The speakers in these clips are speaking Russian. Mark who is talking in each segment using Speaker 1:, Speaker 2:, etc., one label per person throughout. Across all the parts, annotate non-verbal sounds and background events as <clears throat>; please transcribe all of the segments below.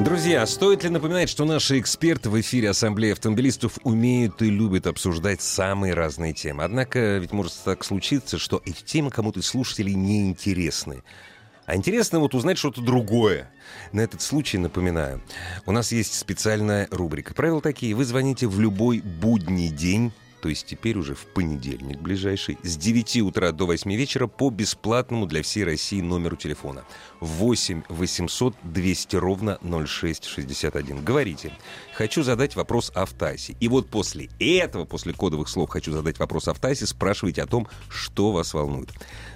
Speaker 1: Друзья, стоит ли напоминать, что наши эксперты в эфире Ассамблеи автомобилистов умеют и любят обсуждать самые разные темы. Однако ведь может так случиться, что эти темы кому-то из слушателей не интересны. А интересно вот узнать что-то другое. На этот случай напоминаю. У нас есть специальная рубрика. Правила такие. Вы звоните в любой будний день то есть теперь уже в понедельник ближайший, с 9 утра до 8 вечера по бесплатному для всей России номеру телефона. 8 800 200 ровно 0661. Говорите, хочу задать вопрос о ВТАСе. И вот после этого, после кодовых слов «хочу задать вопрос о ВТАСе», спрашивайте о том, что вас волнует.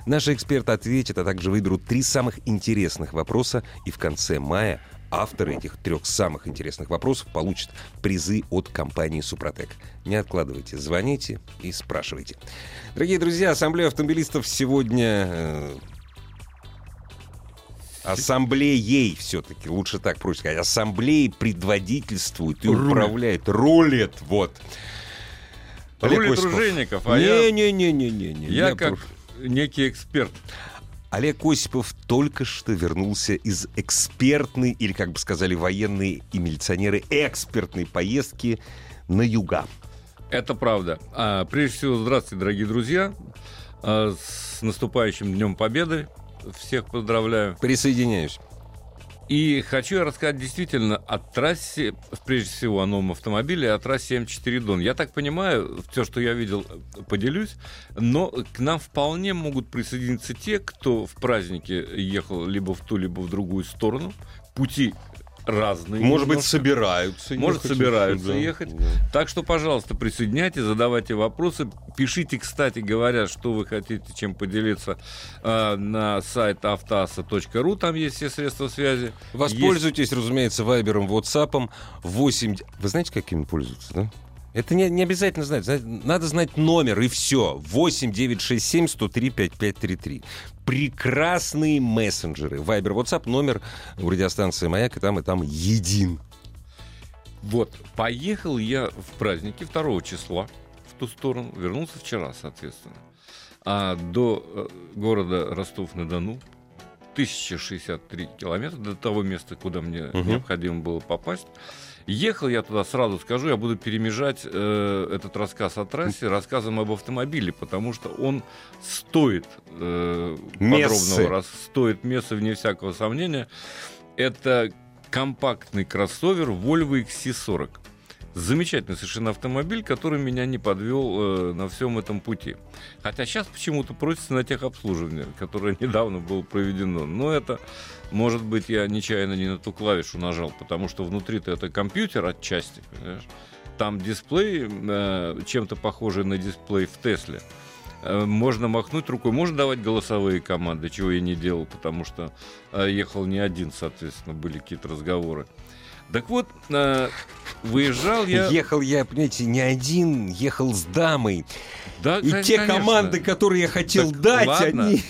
Speaker 1: Наши эксперты ответят, а также выберут три самых интересных вопроса, и в конце мая Авторы этих трех самых интересных вопросов получат призы от компании «Супротек». Не откладывайте, звоните и спрашивайте. Дорогие друзья, Ассамблея автомобилистов сегодня э, ассамблеей все-таки, лучше так проще сказать, ассамблеей предводительствует и
Speaker 2: Рулит.
Speaker 1: управляет, рулит, вот.
Speaker 2: Рулит. Ружейников, а я,
Speaker 1: Не-не-не-не-не.
Speaker 2: я как некий эксперт.
Speaker 1: Олег Осипов только что вернулся из экспертной, или, как бы сказали военные и милиционеры, экспертной поездки на юга.
Speaker 2: Это правда. А, прежде всего, здравствуйте, дорогие друзья. А, с наступающим Днем Победы. Всех поздравляю.
Speaker 1: Присоединяюсь.
Speaker 2: И хочу я рассказать действительно о трассе, прежде всего о новом автомобиле, о трассе М4 Дон. Я так понимаю, все, что я видел, поделюсь, но к нам вполне могут присоединиться те, кто в празднике ехал либо в ту, либо в другую сторону. Пути разные.
Speaker 1: Может быть,
Speaker 2: немножко.
Speaker 1: собираются
Speaker 2: Может,
Speaker 1: ехать
Speaker 2: собираются
Speaker 1: сюда.
Speaker 2: ехать.
Speaker 1: Да.
Speaker 2: Так что, пожалуйста, присоединяйтесь, задавайте вопросы. Пишите, кстати говоря, что вы хотите, чем поделиться э, на сайт автоаса.ру. Там есть все средства связи.
Speaker 1: Воспользуйтесь, разумеется, Вайбером, Ватсапом. 8... Вы знаете, какими пользуются, да? Это не, не обязательно знать. Надо знать номер, и все. 8 967 103 5533. Прекрасные мессенджеры. Вайбер, Ватсап, номер у радиостанции «Маяк», и там, и там един.
Speaker 2: Вот, поехал я в праздники 2 числа в ту сторону, вернулся вчера, соответственно. А до э, города Ростов-на-Дону 1063 километра до того места, куда мне
Speaker 1: Мгм.
Speaker 2: необходимо было попасть. Ехал я туда, сразу скажу, я буду перемежать э, этот рассказ о трассе рассказом об автомобиле, потому что он стоит э,
Speaker 1: Мессы.
Speaker 2: подробного рас, стоит места, вне всякого сомнения. Это компактный кроссовер Volvo XC40. Замечательный совершенно автомобиль, который меня не подвел э, на всем этом пути. Хотя сейчас почему-то просится на техобслуживание, которое <laughs> недавно было проведено. Но это, может быть, я нечаянно не на ту клавишу нажал, потому что внутри-то это компьютер отчасти, понимаешь? Там дисплей э, чем-то похожий на дисплей в Тесле. Э, Можно махнуть рукой, можно давать голосовые команды, чего я не делал, потому что э, ехал не один, соответственно, были какие-то разговоры. Так вот, э, выезжал я...
Speaker 1: Ехал я, понимаете, не один, ехал с дамой.
Speaker 2: Да,
Speaker 1: И
Speaker 2: кон-
Speaker 1: те
Speaker 2: конечно.
Speaker 1: команды, которые я хотел
Speaker 2: Так,
Speaker 1: дать,
Speaker 2: ладно.
Speaker 1: они...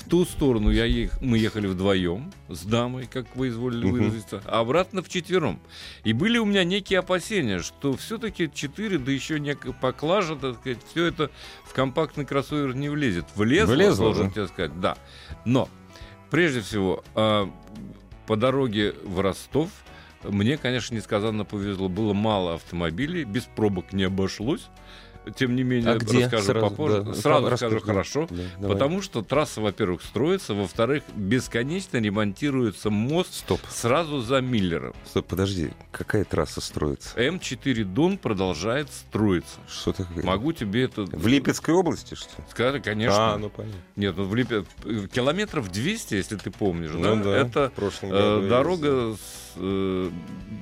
Speaker 2: В ту сторону я ех- мы ехали вдвоем с дамой, как вы изволили выразиться, а обратно вчетвером. И были у меня некие опасения, что все-таки четыре, да еще некая поклажа, так сказать, все это в компактный кроссовер не влезет. Влезло,
Speaker 1: Влезло,
Speaker 2: должен
Speaker 1: да.
Speaker 2: тебе сказать, да. Но, прежде всего, а, по дороге в Ростов мне, конечно, несказанно повезло. Было мало автомобилей, без пробок не обошлось. Тем не менее,
Speaker 1: А где?
Speaker 2: расскажу
Speaker 1: Сразу,
Speaker 2: попозже.
Speaker 1: да.
Speaker 2: Сразу
Speaker 1: Расскажи,
Speaker 2: скажу
Speaker 1: да.
Speaker 2: хорошо.
Speaker 1: Да, давай.
Speaker 2: Потому что трасса, во-первых, строится, во-вторых, бесконечно ремонтируется мост
Speaker 1: Стоп,
Speaker 2: сразу за Миллером.
Speaker 1: стоп, подожди. Какая трасса строится?
Speaker 2: М4 Дон продолжает строиться.
Speaker 1: Что такое?
Speaker 2: Могу тебе это
Speaker 1: В Липецкой области, что ли?
Speaker 2: сказать, конечно.
Speaker 1: А, ну понятно.
Speaker 2: Нет, ну в Липе... километров 200, если ты помнишь,
Speaker 1: Ну
Speaker 2: да? Это
Speaker 1: в прошлом
Speaker 2: э,
Speaker 1: году я
Speaker 2: дорога с, э,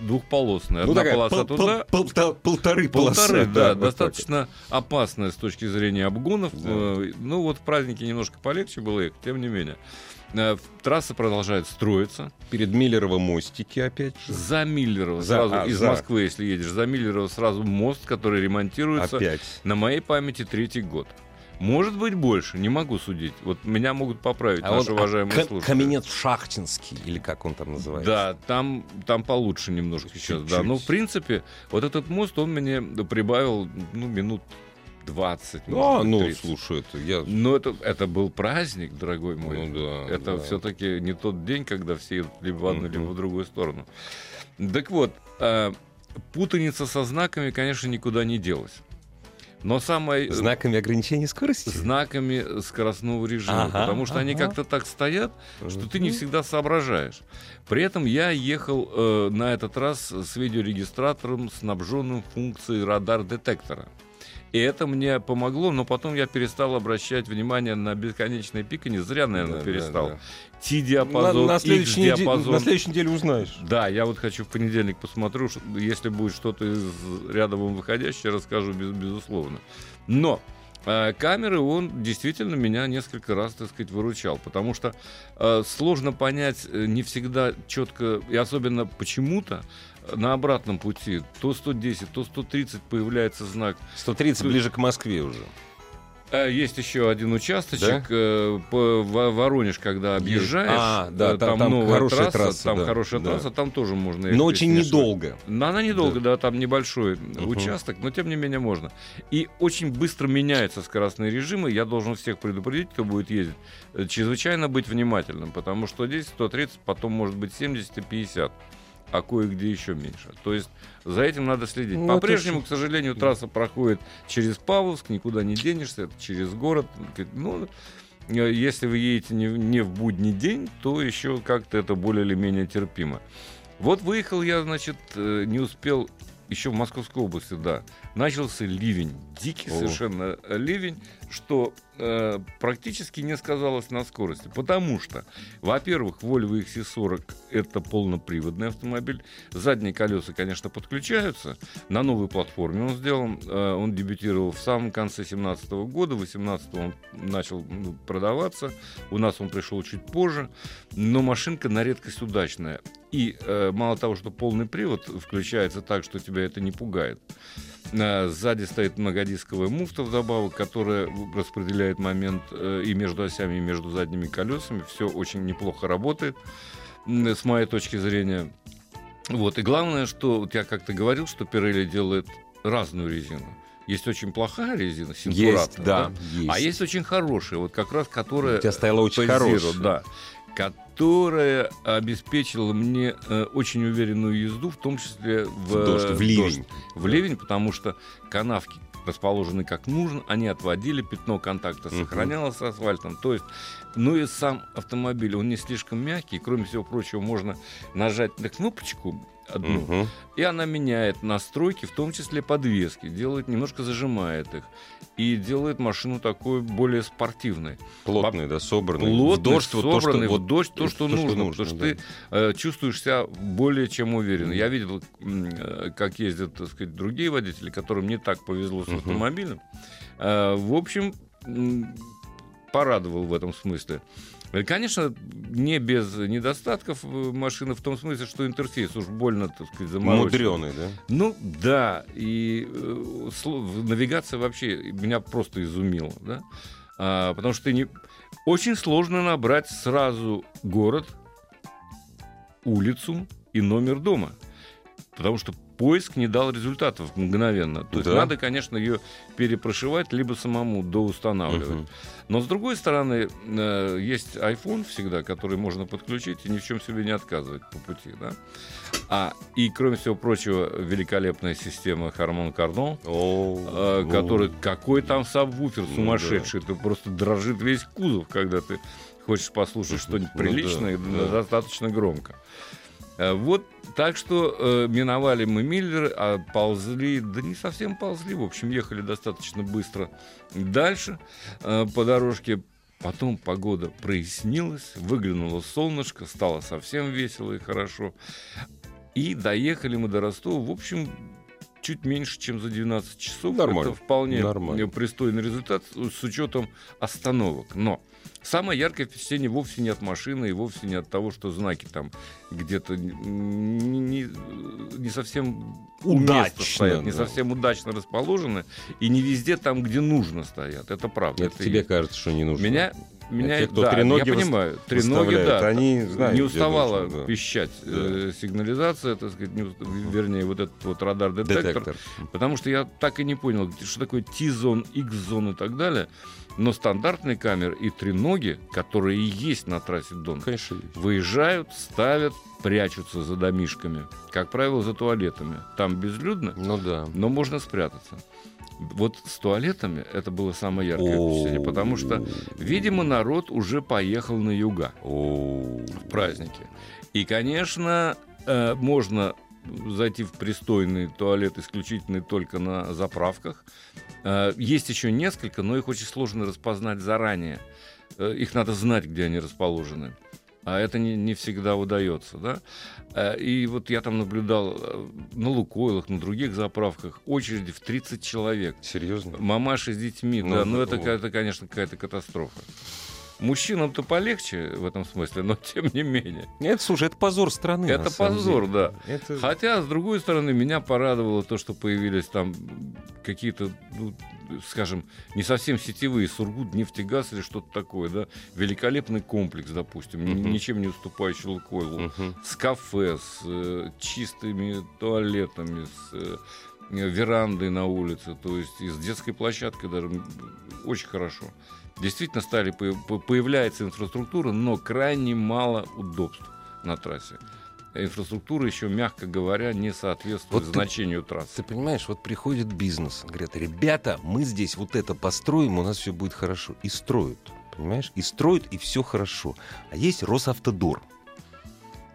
Speaker 2: двухполосная.
Speaker 1: Ну,
Speaker 2: Одна
Speaker 1: такая
Speaker 2: полоса
Speaker 1: пол- пол-
Speaker 2: туда,
Speaker 1: полта- полторы полосы.
Speaker 2: полторы, да,
Speaker 1: вот так
Speaker 2: достаточно опасная с точки зрения обгонов.
Speaker 1: Да.
Speaker 2: Э, Ну вот в празднике немножко полегче было ехать, тем не менее. Э, Трасса продолжает строиться.
Speaker 1: Перед Миллерово мостики опять же.
Speaker 2: За Миллерово,
Speaker 1: За-
Speaker 2: сразу
Speaker 1: а,
Speaker 2: из
Speaker 1: за.
Speaker 2: Москвы, если едешь, за Миллерово сразу мост, который ремонтируется.
Speaker 1: Опять.
Speaker 2: На моей памяти третий год. Может быть больше, не могу судить. Вот меня могут поправить
Speaker 1: А
Speaker 2: наши
Speaker 1: он-
Speaker 2: уважаемые
Speaker 1: Ка-
Speaker 2: слушатели.
Speaker 1: Каменец Шахтинский, или как он там называется?
Speaker 2: Да, там, там получше немножко сейчас, да.
Speaker 1: Чуть-чуть.
Speaker 2: Но, в принципе, вот этот мост, он мне прибавил, ну, минут 20, может
Speaker 1: А,
Speaker 2: быть,
Speaker 1: ну,
Speaker 2: 30.
Speaker 1: слушай, это я...
Speaker 2: Но это, это был праздник, дорогой мой.
Speaker 1: Ну да,
Speaker 2: это
Speaker 1: да.
Speaker 2: все-таки не тот день, когда все либо в одну, либо в другую сторону. Так вот, э, путаница со знаками, конечно, никуда не делась. Но самое... э,
Speaker 1: Знаками ограничения скорости?
Speaker 2: знаками скоростного режима,
Speaker 1: Ага,
Speaker 2: потому что они
Speaker 1: ага.
Speaker 2: как-то так стоят, что ты не всегда соображаешь. При этом я ехал э, на этот раз с видеорегистратором, снабженным функцией радар-детектора. И это мне помогло, но потом я перестал обращать внимание на бесконечное пиканье. Зря, наверное,
Speaker 1: Да,
Speaker 2: перестал.
Speaker 1: да, да.
Speaker 2: T-диапазон,
Speaker 1: на, на
Speaker 2: X-диапазон.
Speaker 1: на следующей неделе узнаешь.
Speaker 2: Да, я вот хочу в понедельник посмотрю, если будет что-то из ряда выходящее, расскажу без- безусловно. Но э, камеры он действительно меня несколько раз, так сказать, выручал, потому что э, сложно понять э, не всегда четко, и особенно почему-то на обратном пути то 110, то 130 появляется знак
Speaker 1: 130 ближе к Москве уже.
Speaker 2: Э, Есть еще один участочек. э, По Во- Воронеж, когда объезжаешь,
Speaker 1: А, да,
Speaker 2: э,
Speaker 1: там-
Speaker 2: там,
Speaker 1: там
Speaker 2: новая
Speaker 1: хорошая
Speaker 2: трасса,
Speaker 1: трасса,
Speaker 2: там
Speaker 1: да,
Speaker 2: хорошая
Speaker 1: да.
Speaker 2: трасса, там тоже можно.
Speaker 1: Но очень недолго.
Speaker 2: Но она недолго, да. там небольшой
Speaker 1: Мгм.
Speaker 2: участок, но тем не менее можно. И очень быстро меняются скоростные режимы. Я должен всех предупредить, кто будет ездить, э, чрезвычайно быть внимательным, потому что здесь 130, потом может быть 70 и 50 а кое-где еще меньше. То есть за этим надо следить.
Speaker 1: Ну,
Speaker 2: По-прежнему, к сожалению, трасса проходит через Павловск, никуда не денешься, это через город. Ну, э, если вы едете не, в- не в будний день, то еще как-то это более или менее терпимо. Вот выехал я, значит, э, не успел еще в Московской области, да. Начался ливень, дикий
Speaker 1: О.
Speaker 2: совершенно э, ливень, что э, практически не сказалось на скорости. Потому что, во-первых, Volvo XC40 это полноприводный автомобиль. Задние колеса, конечно, подключаются. На новой платформе он сделан. Э, он дебютировал в самом конце 2017 года. В 2018 он начал ну, продаваться. У нас он пришел чуть позже. Но машинка на редкость удачная. И э, мало того, что полный привод включается так, что тебя это не пугает. Сзади стоит многодисковая муфта вдобавок, которая распределяет момент э, и между осями, и между задними колесами. Все очень неплохо работает, с моей точки зрения. Вот. И главное, что вот я как-то говорил, что Pirelli делает разную резину. Есть очень плохая резина, синтурата,
Speaker 1: Есть, да, есть.
Speaker 2: а есть очень хорошая, вот как раз которая...
Speaker 1: У тебя стояла очень хорошая.
Speaker 2: да, которая обеспечила мне э, очень уверенную езду, в том числе в,
Speaker 1: В дождь, в
Speaker 2: э,
Speaker 1: ливень.
Speaker 2: дождь. В ливень, потому что канавки расположены как нужно, они отводили, пятно контакта сохранялось с асфальтом. То есть, ну и сам автомобиль, он не слишком мягкий, кроме всего прочего, можно нажать на кнопочку одну,
Speaker 1: Мгм.
Speaker 2: и она меняет настройки, в том числе подвески, делает, немножко зажимает их, и делает машину такой более спортивной.
Speaker 1: Плотный, да, собранный.
Speaker 2: Плотный,
Speaker 1: в дождь вот то, что,
Speaker 2: собранный, в
Speaker 1: вот
Speaker 2: дождь то, что
Speaker 1: то, что
Speaker 2: нужно,
Speaker 1: нужно,
Speaker 2: потому что
Speaker 1: да.
Speaker 2: ты э, чувствуешь себя более чем уверенно. Я видел, э, как ездят, так сказать, другие водители, которым не так повезло с
Speaker 1: Мгм.
Speaker 2: автомобилем. Э, в общем, порадовал в этом смысле. Э, Конечно, не без недостатков э, машины в том смысле, что интерфейс уж больно, так сказать, заморочен.
Speaker 1: Мудреный, да?
Speaker 2: Ну да, и э, навигация вообще меня просто изумила, да, А, потому что ты не очень сложно набрать сразу город, улицу и номер дома, потому что поиск не дал результатов мгновенно. То есть
Speaker 1: Да.
Speaker 2: надо, конечно, ее перепрошивать либо самому доустанавливать.
Speaker 1: Мгм.
Speaker 2: Но с другой стороны, э, есть iPhone всегда, который можно подключить и ни в чем себе не отказывать по пути, да. А и кроме всего прочего, великолепная система Harman Kardon, э, который какой там сабвуфер
Speaker 1: Ну
Speaker 2: сумасшедший, ты просто дрожит весь кузов, когда ты хочешь послушать что-нибудь
Speaker 1: Ну да,
Speaker 2: приличное,
Speaker 1: да.
Speaker 2: достаточно громко. Э, Вот так что э, миновали мы Миллер, а ползли, да не совсем ползли, в общем, ехали достаточно быстро дальше э, по дорожке. Потом погода прояснилась, выглянуло солнышко, стало совсем весело и хорошо. И доехали мы до Ростова, в общем, чуть меньше, чем за 12 часов.
Speaker 1: Нормально.
Speaker 2: Это вполне
Speaker 1: Нормально.
Speaker 2: пристойный результат с учетом остановок. Но самое яркое впечатление вовсе не от машины и вовсе не от того, что знаки там где-то не, не- не совсем
Speaker 1: Удачно,
Speaker 2: стоят, не
Speaker 1: да.
Speaker 2: совсем удачно расположены и не везде там, где нужно стоят. Это правда.
Speaker 1: Это
Speaker 2: это
Speaker 1: тебе
Speaker 2: есть.
Speaker 1: кажется, что не нужно.
Speaker 2: Меня, меня
Speaker 1: те, кто
Speaker 2: да,
Speaker 1: треноги
Speaker 2: я понимаю, треноги, да,
Speaker 1: они знают,
Speaker 2: не уставала
Speaker 1: нужно, да.
Speaker 2: пищать э, сигнализация, так сказать, не вернее, вот этот вот радар-детектор,
Speaker 1: Детектор.
Speaker 2: потому что я так и не понял, что такое T-зон, X-зон и так далее, но стандартные камеры и треноги, которые и есть на трассе Дон,
Speaker 1: Конечно,
Speaker 2: выезжают, ставят, прячутся за домишками, как правило, за туалетами. Там безлюдно,
Speaker 1: Ну да.
Speaker 2: но можно спрятаться. Вот с туалетами это было самое яркое впечатление, потому что, видимо, народ уже поехал на юга в праздники. И, конечно, э, можно зайти в пристойный туалет исключительно только на заправках. Э, Есть еще несколько, но их очень сложно распознать заранее. Э, Их надо знать, где они расположены. А это не, не всегда удается, да? Э, И вот я там наблюдал на Лукойлах, на других заправках очереди в 30 человек.
Speaker 1: Серьезно?
Speaker 2: Мамаши с детьми,
Speaker 1: Ну,
Speaker 2: да, ну это,
Speaker 1: вот.
Speaker 2: это, конечно, какая-то катастрофа. Мужчинам-то полегче в этом смысле, но <laughs> тем не менее.
Speaker 1: Это, слушай, это позор страны.
Speaker 2: Это позор,
Speaker 1: деле.
Speaker 2: да.
Speaker 1: Это...
Speaker 2: Хотя, с другой стороны, меня порадовало то, что появились там какие-то, ну, скажем, не совсем сетевые, Сургут, нефтегаз или что-то такое, да, великолепный комплекс, допустим,
Speaker 1: Мгм.
Speaker 2: ничем не уступающий Лукойлу,
Speaker 1: Мгм.
Speaker 2: с кафе, с э, чистыми туалетами, с э, верандой на улице, то есть и с детской площадкой даже очень хорошо. Действительно стали по- по- появляется инфраструктура, но крайне мало удобств на трассе. Инфраструктура еще, мягко говоря, не соответствует
Speaker 1: Вот ты-
Speaker 2: значению трассы.
Speaker 1: Ты понимаешь, вот приходит бизнес, говорят, ребята, мы здесь вот это построим, у нас все будет хорошо. И строят, понимаешь? И строят, и все хорошо. А есть Росавтодор.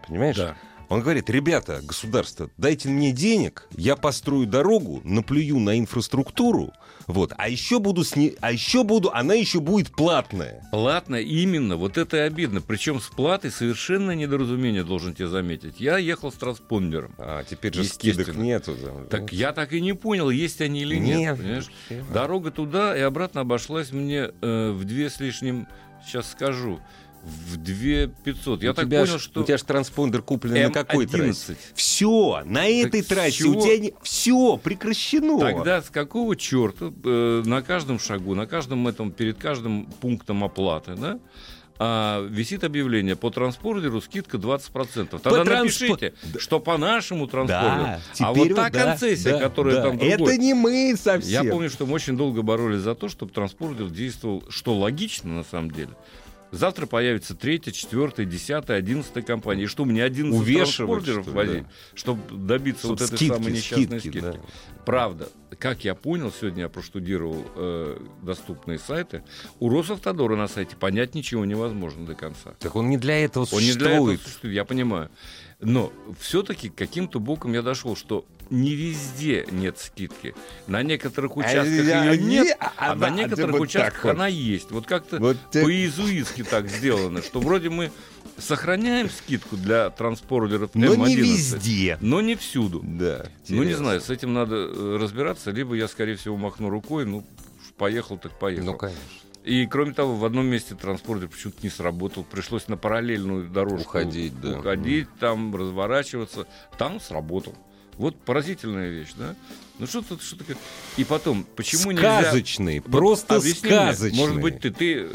Speaker 1: Понимаешь?
Speaker 2: Да.
Speaker 1: Он говорит, ребята, государство, дайте мне денег, я построю дорогу, наплюю на инфраструктуру, вот, а еще буду, сни... а еще буду, она еще будет платная.
Speaker 2: Платно именно, вот это и обидно. Причем с платой совершенно недоразумение, должен тебе заметить. Я ехал с транспондером.
Speaker 1: А теперь же скидок нету. да.
Speaker 2: Так я так и не понял, есть они или нет.
Speaker 1: Нет.
Speaker 2: Дорога туда и обратно обошлась мне э, в две с лишним, сейчас скажу, в две пятьсот. Я
Speaker 1: у
Speaker 2: так понял,
Speaker 1: ж,
Speaker 2: что
Speaker 1: у тебя же транспондер куплен на какой трассе?
Speaker 2: М11.
Speaker 1: Все, на этой трассе
Speaker 2: чего?
Speaker 1: у тебя не... все прекращено.
Speaker 2: Тогда с какого черта э, на каждом шагу, на каждом этом, перед каждым пунктом оплаты, да, а, висит объявление по транспортеру скидка 20%. Тогда
Speaker 1: По трансп-
Speaker 2: напишите, что по нашему транспортеру.
Speaker 1: Да,
Speaker 2: а вот та
Speaker 1: да,
Speaker 2: концессия,
Speaker 1: да,
Speaker 2: которая
Speaker 1: да.
Speaker 2: там другой,
Speaker 1: Это не мы совсем.
Speaker 2: Я помню, что мы очень долго боролись за то, чтобы транспортер действовал, что логично на самом деле. Завтра появится третья, четвертая, десятая, одиннадцатая компания. И что, мне 11
Speaker 1: Увешивать,
Speaker 2: транспортеров
Speaker 1: что
Speaker 2: возить,
Speaker 1: да.
Speaker 2: чтобы добиться
Speaker 1: Чтоб
Speaker 2: вот этой
Speaker 1: скидки,
Speaker 2: самой несчастной
Speaker 1: скидки,
Speaker 2: скидки?
Speaker 1: да.
Speaker 2: Правда, как я понял, сегодня я проштудировал э, доступные сайты, у Росавтодора на сайте понять ничего невозможно до конца.
Speaker 1: Так он не для этого
Speaker 2: Он не
Speaker 1: существует.
Speaker 2: для этого существует, я понимаю. Но все-таки каким-то боком я дошел, что не везде нет скидки. На некоторых участках
Speaker 1: А,
Speaker 2: ее нет,
Speaker 1: а,
Speaker 2: а
Speaker 1: да,
Speaker 2: на некоторых
Speaker 1: вот
Speaker 2: участках
Speaker 1: вот.
Speaker 2: она есть. Вот как-то
Speaker 1: Вот так.
Speaker 2: по-иезуитски так сделано, что вроде мы сохраняем скидку для транспортеров
Speaker 1: Но не
Speaker 2: М11,
Speaker 1: везде.
Speaker 2: но не всюду.
Speaker 1: Да.
Speaker 2: Ну, не
Speaker 1: интересно.
Speaker 2: знаю, с этим надо э, разбираться, либо я, скорее всего, махну рукой, ну, поехал так поехал.
Speaker 1: Ну, конечно.
Speaker 2: И, кроме того, в одном месте транспортер почему-то не сработал. Пришлось на параллельную дорожку
Speaker 1: Уходить, да.
Speaker 2: уходить, там разворачиваться. Там сработал. Вот поразительная вещь, да? Ну что тут, что такое? И потом, почему нельзя...
Speaker 1: Сказочный,
Speaker 2: Вот
Speaker 1: просто
Speaker 2: мне,
Speaker 1: сказочный.
Speaker 2: может быть, ты, ты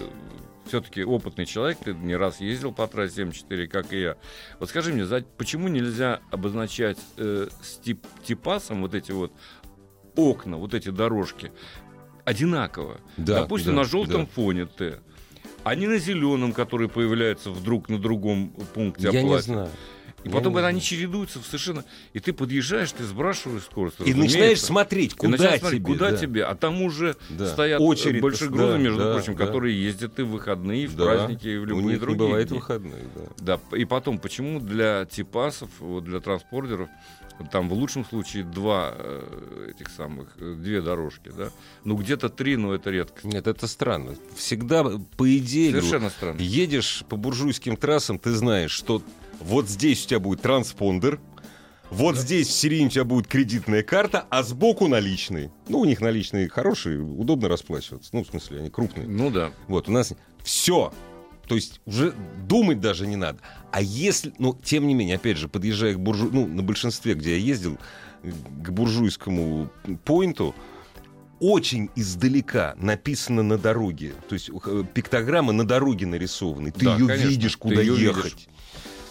Speaker 2: все-таки опытный человек, ты не раз ездил по трассе М4, как и я. Вот скажи мне, почему нельзя обозначать э, с тип- типасом вот эти вот окна, вот эти дорожки одинаково?
Speaker 1: Да,
Speaker 2: Допустим,
Speaker 1: да,
Speaker 2: на желтом
Speaker 1: да.
Speaker 2: фоне Т. А не на зеленом, который появляется вдруг на другом пункте
Speaker 1: Я не
Speaker 2: оплаты.
Speaker 1: знаю.
Speaker 2: И
Speaker 1: Я
Speaker 2: потом,
Speaker 1: не знаю.
Speaker 2: они чередуются совершенно... И ты подъезжаешь, ты сбрасываешь скорость.
Speaker 1: И начинаешь смотреть, куда
Speaker 2: начинаешь
Speaker 1: тебе.
Speaker 2: смотреть, куда
Speaker 1: да.
Speaker 2: тебе, а там уже
Speaker 1: Да.
Speaker 2: стоят
Speaker 1: Очередь,
Speaker 2: большегрузы,
Speaker 1: да,
Speaker 2: между
Speaker 1: да,
Speaker 2: прочим,
Speaker 1: да.
Speaker 2: которые ездят и в выходные, и в
Speaker 1: Да.
Speaker 2: праздники, и в
Speaker 1: У
Speaker 2: любые
Speaker 1: них не
Speaker 2: другие
Speaker 1: бывает
Speaker 2: дни.
Speaker 1: выходных, да.
Speaker 2: Да, и потом, почему для типасов, вот для транспортеров, там в лучшем случае два э, этих самых, э, две дорожки, да? Ну, где-то три, но это редко.
Speaker 1: Нет, это странно. Всегда, по идее,
Speaker 2: Совершенно странно.
Speaker 1: едешь по буржуйским трассам, ты знаешь, что вот здесь у тебя будет транспондер, вот здесь в середине у тебя будет кредитная карта, а сбоку наличные. Ну, у них наличные хорошие, удобно расплачиваться. Ну, в смысле, они крупные.
Speaker 2: Ну да.
Speaker 1: Вот, у нас все. То есть уже думать даже не надо. А если, ну, тем не менее, опять же, подъезжая к буржу, ну, на большинстве, где я ездил, к буржуйскому поинту, очень издалека написано на дороге. То есть э, пиктограмма на дороге нарисованы. Ты
Speaker 2: Да,
Speaker 1: ее
Speaker 2: конечно,
Speaker 1: видишь,
Speaker 2: ты
Speaker 1: куда
Speaker 2: её
Speaker 1: ехать.
Speaker 2: видишь.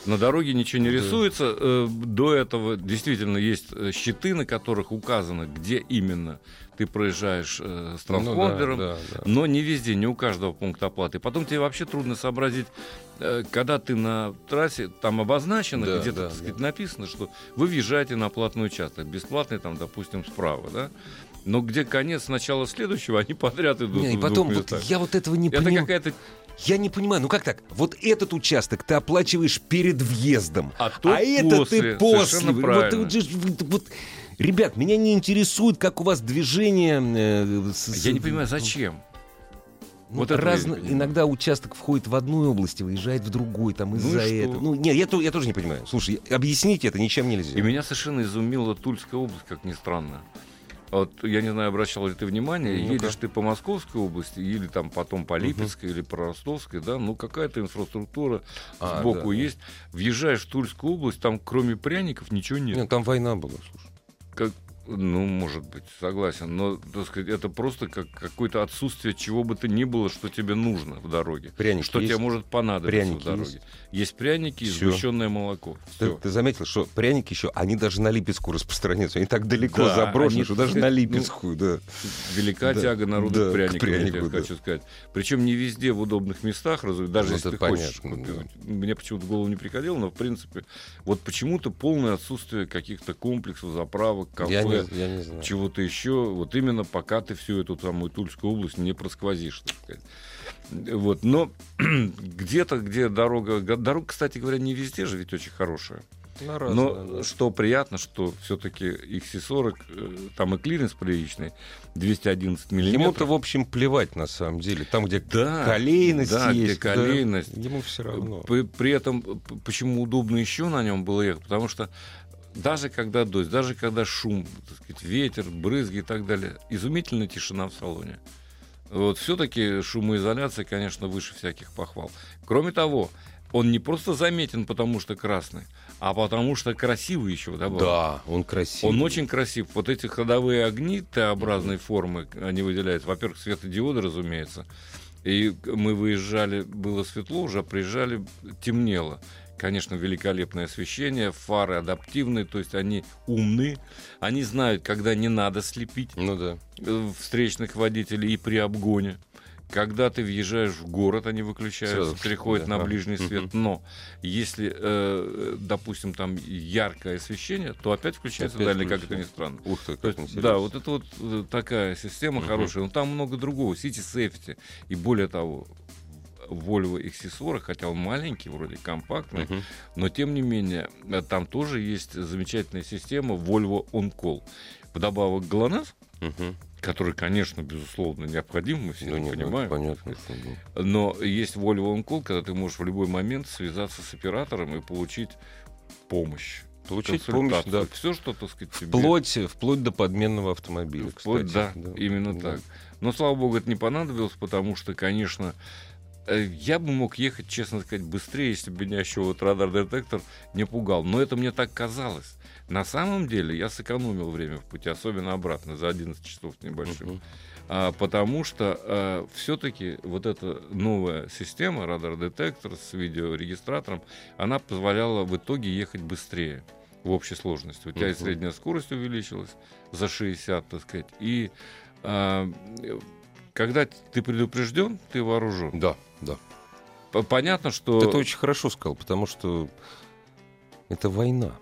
Speaker 2: На дороге ничего не
Speaker 1: Да.
Speaker 2: рисуется. Э, До этого действительно есть э, щиты, на которых указано, где именно ты проезжаешь э, с
Speaker 1: Ну да,
Speaker 2: транспондером.
Speaker 1: да, да.
Speaker 2: Но не везде, не у каждого пункта оплаты. Потом тебе вообще трудно сообразить, э, когда ты на трассе, там обозначено,
Speaker 1: Да,
Speaker 2: где-то
Speaker 1: да,
Speaker 2: так сказать,
Speaker 1: да.
Speaker 2: написано, что вы въезжаете на платный участок. Бесплатный там, допустим, справа, да? Но где конец начала следующего, <laughs> они подряд идут.
Speaker 1: Не, и потом, вот я вот этого не
Speaker 2: Это
Speaker 1: понимаю.
Speaker 2: какая-то...
Speaker 1: Я не понимаю, ну как так? Вот этот участок ты оплачиваешь перед въездом,
Speaker 2: А тот
Speaker 1: это
Speaker 2: после,
Speaker 1: ты после. Вот, вот вот- Ребят, меня не интересует, как у вас движение. э, с- с-
Speaker 2: Я не понимаю, зачем?
Speaker 1: Ну,
Speaker 2: Вот понимаю.
Speaker 1: иногда участок входит в одну область, выезжает в другой, там из-за
Speaker 2: и что?
Speaker 1: этого. Ну, нет, я, я тоже не понимаю. Слушай, объяснить это ничем нельзя.
Speaker 2: И меня совершенно изумила Тульская область, как ни странно. Вот я не знаю, обращал ли ты внимание,
Speaker 1: Ну-ка.
Speaker 2: едешь ты по Московской области или там потом по Липецкой или по Ростовской, да, ну какая-то инфраструктура
Speaker 1: А,
Speaker 2: сбоку
Speaker 1: да.
Speaker 2: есть. Въезжаешь в Тульскую область, там кроме пряников ничего нет.
Speaker 1: Нет, там война была, слушай.
Speaker 2: Как, ну, может быть, согласен, но, так сказать, это просто как какое-то отсутствие чего бы то ни было, что тебе нужно в дороге.
Speaker 1: Пряники
Speaker 2: что
Speaker 1: есть?
Speaker 2: тебе может понадобиться
Speaker 1: Пряники
Speaker 2: в дороге.
Speaker 1: есть?
Speaker 2: Есть, пряники и сгущенное молоко.
Speaker 1: Ты,
Speaker 2: Всё.
Speaker 1: ты заметил, что пряники еще, они даже на Липецкую распространяются. Они так далеко
Speaker 2: Да,
Speaker 1: заброшены,
Speaker 2: они,
Speaker 1: что даже на
Speaker 2: сказать, ну,
Speaker 1: Липецкую, да.
Speaker 2: Велика
Speaker 1: Да,
Speaker 2: тяга народа
Speaker 1: да,
Speaker 2: к
Speaker 1: к
Speaker 2: прянику, я
Speaker 1: да.
Speaker 2: хочу сказать. Причем не везде в удобных местах, разумеется, даже
Speaker 1: Ну,
Speaker 2: если ты хочешь
Speaker 1: понятно,
Speaker 2: купить. Мне почему-то в голову не приходило, но в принципе, вот почему-то полное отсутствие каких-то комплексов, заправок, кафе,
Speaker 1: Знаю.
Speaker 2: чего-то еще, вот именно пока ты всю эту самую Тульскую область не просквозишь, так сказать. Вот, но <clears throat> где-то, где дорога, дорога, кстати говоря, не везде же ведь очень хорошая.
Speaker 1: Ну,
Speaker 2: Но что приятно, что все-таки XC40, э, там и клиренс приличный, 211
Speaker 1: Ему-то,
Speaker 2: миллиметров.
Speaker 1: в общем, плевать, на самом деле. Там, где
Speaker 2: Да,
Speaker 1: колейность
Speaker 2: да, где
Speaker 1: есть. да,
Speaker 2: колейность.
Speaker 1: ему все равно.
Speaker 2: При, при этом, почему удобно еще на нем было ехать? Потому что даже когда дождь, даже когда шум, так сказать, ветер, брызги и так далее, изумительная тишина в салоне. Вот все-таки шумоизоляция, конечно, выше всяких похвал. Кроме того, он не просто заметен, потому что красный, а потому что красивый еще добавок.
Speaker 1: Да, он красивый.
Speaker 2: Он очень красив. Вот эти ходовые огни Т-образной формы, они выделяют, во-первых, светодиоды, разумеется. И мы выезжали, было светло, уже приезжали, темнело. Конечно, великолепное освещение, фары адаптивные, то есть они умны, они знают, когда не надо слепить
Speaker 1: Ну да.
Speaker 2: э, встречных водителей и при обгоне. Когда ты въезжаешь в город, они выключаются,
Speaker 1: Сразу,
Speaker 2: переходят
Speaker 1: да.
Speaker 2: на ближний свет. Но если, э, допустим, там яркое освещение, то опять включается
Speaker 1: Опять
Speaker 2: дальний, как это ни
Speaker 1: включается.
Speaker 2: странно.
Speaker 1: Ух ты,
Speaker 2: То
Speaker 1: как
Speaker 2: есть,
Speaker 1: интересно.
Speaker 2: да, вот это вот э, такая система хорошая. Но там много другого. City Safety. И более того, Volvo XC40, хотя он маленький, вроде компактный,
Speaker 1: Мгм.
Speaker 2: но тем не менее, э, там тоже есть замечательная система Volvo On Call. Вдобавок GLONASS,
Speaker 1: Мгм.
Speaker 2: который, конечно, безусловно, необходим, мы все
Speaker 1: Ну,
Speaker 2: это
Speaker 1: нет, ну,
Speaker 2: понимаем.
Speaker 1: понятно.
Speaker 2: Но есть Volvo On Call, когда ты можешь в любой момент связаться с оператором и получить помощь.
Speaker 1: Получить помощь, да.
Speaker 2: Все, что, так сказать, тебе...
Speaker 1: Вплоть, вплоть до подменного автомобиля,
Speaker 2: Вплоть,
Speaker 1: кстати.
Speaker 2: да, именно
Speaker 1: Да.
Speaker 2: так. Но, слава богу, это не понадобилось, потому что, конечно, я бы мог ехать, честно сказать, быстрее, если бы меня еще вот радар-детектор не пугал. Но это мне так казалось. На самом деле я сэкономил время в пути, особенно обратно, за 11 часов небольшим.
Speaker 1: Мгм.
Speaker 2: А, потому что все-таки вот эта новая система, радар-детектор с видеорегистратором, она позволяла в итоге ехать быстрее в общей сложности. У тебя и
Speaker 1: Мгм.
Speaker 2: средняя скорость увеличилась за 60, так сказать. И а, э, когда ты предупрежден, ты вооружен.
Speaker 1: Да, да.
Speaker 2: Понятно, что
Speaker 1: это очень хорошо сказал, потому что это война.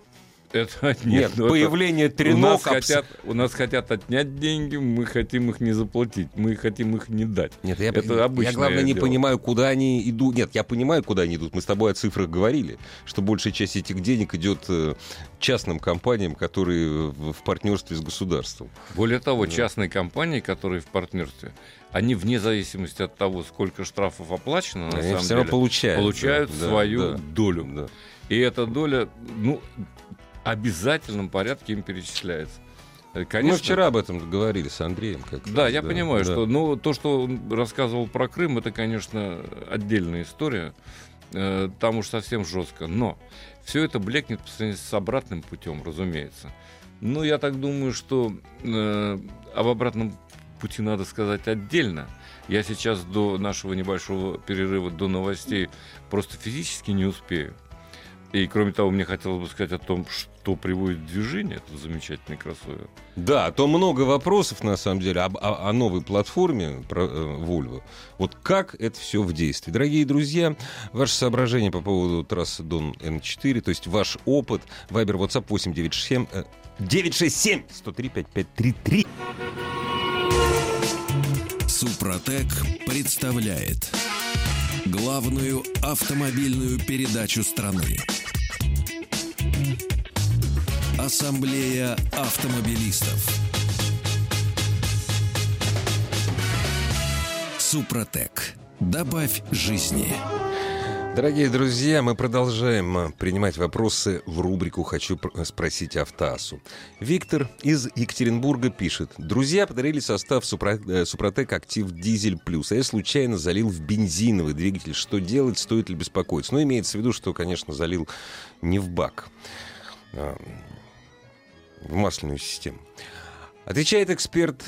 Speaker 2: Это <laughs>
Speaker 1: Нет,
Speaker 2: ну, это-
Speaker 1: появление
Speaker 2: у нас,
Speaker 1: абс-
Speaker 2: хотят, у нас хотят отнять деньги, мы хотим их не заплатить, мы хотим их не дать.
Speaker 1: Нет, я,
Speaker 2: Это
Speaker 1: я, главное не
Speaker 2: дело.
Speaker 1: понимаю, куда они идут. Нет, я понимаю, куда они идут. Мы с тобой о цифрах говорили, что большая часть этих денег идет э, частным компаниям, которые в, партнерстве с государством.
Speaker 2: Более того,
Speaker 1: Да.
Speaker 2: частные компании, которые в партнерстве, они вне зависимости от того, сколько штрафов оплачено, на
Speaker 1: они
Speaker 2: самом
Speaker 1: все равно
Speaker 2: деле,
Speaker 1: получают.
Speaker 2: получают
Speaker 1: да,
Speaker 2: свою
Speaker 1: да,
Speaker 2: долю.
Speaker 1: да.
Speaker 2: И эта доля, ну, обязательном порядке им перечисляется. Э,
Speaker 1: Мы
Speaker 2: Конечно,
Speaker 1: вчера об этом говорили с Андреем. Как
Speaker 2: да,
Speaker 1: раз,
Speaker 2: я понимаю,
Speaker 1: да.
Speaker 2: что ну, то, что он рассказывал про Крым, это, конечно, отдельная история. Э, Там уж совсем жестко. Но все это блекнет по сравнению с обратным путем, разумеется. Ну, я так думаю, что э, об обратном пути надо сказать отдельно. Я сейчас до нашего небольшого перерыва, до новостей, просто физически не успею. И, кроме того, мне хотелось бы сказать о том, что приводит в движение этот замечательный кроссовер.
Speaker 1: Да, а то много вопросов, на самом деле, об- о, о новой платформе про, э, Volvo. Вот как это все в действии. Дорогие друзья, ваши соображения по поводу трассы Дон Н4, то есть ваш опыт, Вайбер, WhatsApp 8967, э, 967 103 5533.
Speaker 3: Супротек представляет главную автомобильную передачу страны. Ассамблея автомобилистов. Супротек. Добавь жизни.
Speaker 1: Дорогие друзья, мы продолжаем принимать вопросы в рубрику «Хочу пр- спросить Автасу». Виктор из Екатеринбурга пишет. Друзья подарили состав э, Супротек Актив Дизель Плюс, а я случайно залил в бензиновый двигатель. Что делать, стоит ли беспокоиться? Ну, имеется в виду, что, конечно, залил не в бак, в масляную систему. Отвечает эксперт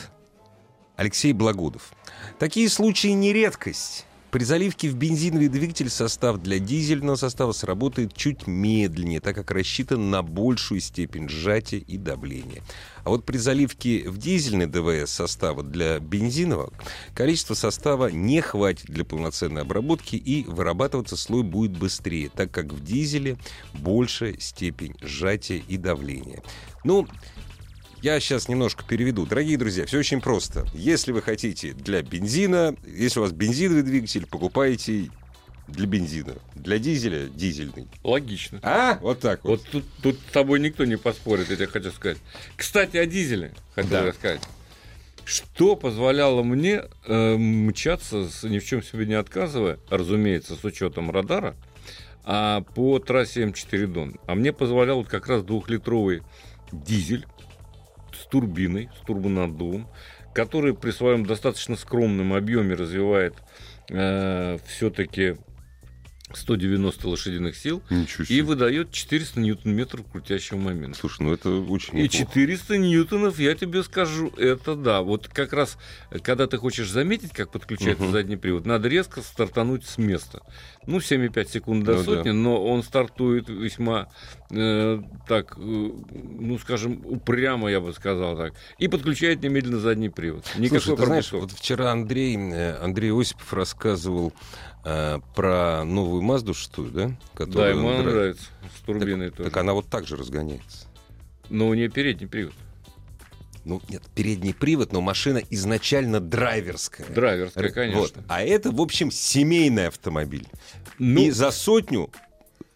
Speaker 1: Алексей Благудов. Такие случаи не редкость. При заливке в бензиновый двигатель состав для дизельного состава сработает чуть медленнее, так как рассчитан на большую степень сжатия и давления. А вот при заливке в дизельный ДВС состава для бензинового количество состава не хватит для полноценной обработки и вырабатываться слой будет быстрее, так как в дизеле большая степень сжатия и давления. Ну, я сейчас немножко переведу. Дорогие друзья, все очень просто. Если вы хотите для бензина, если у вас бензиновый двигатель, покупайте для бензина. Для дизеля дизельный.
Speaker 2: Логично.
Speaker 1: А? Вот так вот.
Speaker 2: Вот тут, тут с тобой никто не поспорит, я тебе хочу сказать. Кстати, о дизеле хотел
Speaker 1: Да.
Speaker 2: я сказать. Что позволяло мне э, мчаться, ни в чем себе не отказывая, разумеется, с учетом радара, а по трассе М4 Дон. А мне позволял вот как раз двухлитровый дизель с турбиной, с турбонаддувом, который при своем достаточно скромном объеме развивает все-таки 190 лошадиных сил и выдает 400 ньютон-метров крутящего момента.
Speaker 1: Слушай, ну это очень
Speaker 2: И
Speaker 1: неплохо.
Speaker 2: 400 ньютонов, я тебе скажу, это да. Вот как раз, когда ты хочешь заметить, как подключается
Speaker 1: Мгм.
Speaker 2: задний привод, надо резко стартануть с места. Ну, 7,5 секунд до
Speaker 1: Ну да.
Speaker 2: сотни, но он стартует весьма, э, так, э, ну, скажем, упрямо, я бы сказал так, и подключает немедленно задний привод. Никакой
Speaker 1: Слушай, ты знаешь, вот вчера Андрей, э, Андрей Осипов рассказывал э, про новую Мазду шестую, да?
Speaker 2: Да,
Speaker 1: Которую
Speaker 2: ему
Speaker 1: он
Speaker 2: она нравится, с турбиной
Speaker 1: Так,
Speaker 2: тоже.
Speaker 1: так она вот так же разгоняется.
Speaker 2: Но у нее передний привод.
Speaker 1: Ну, нет, передний привод, но машина изначально драйверская.
Speaker 2: Драйверская, конечно.
Speaker 1: Вот. А это, в общем, семейный автомобиль.
Speaker 2: Ну,
Speaker 1: И за сотню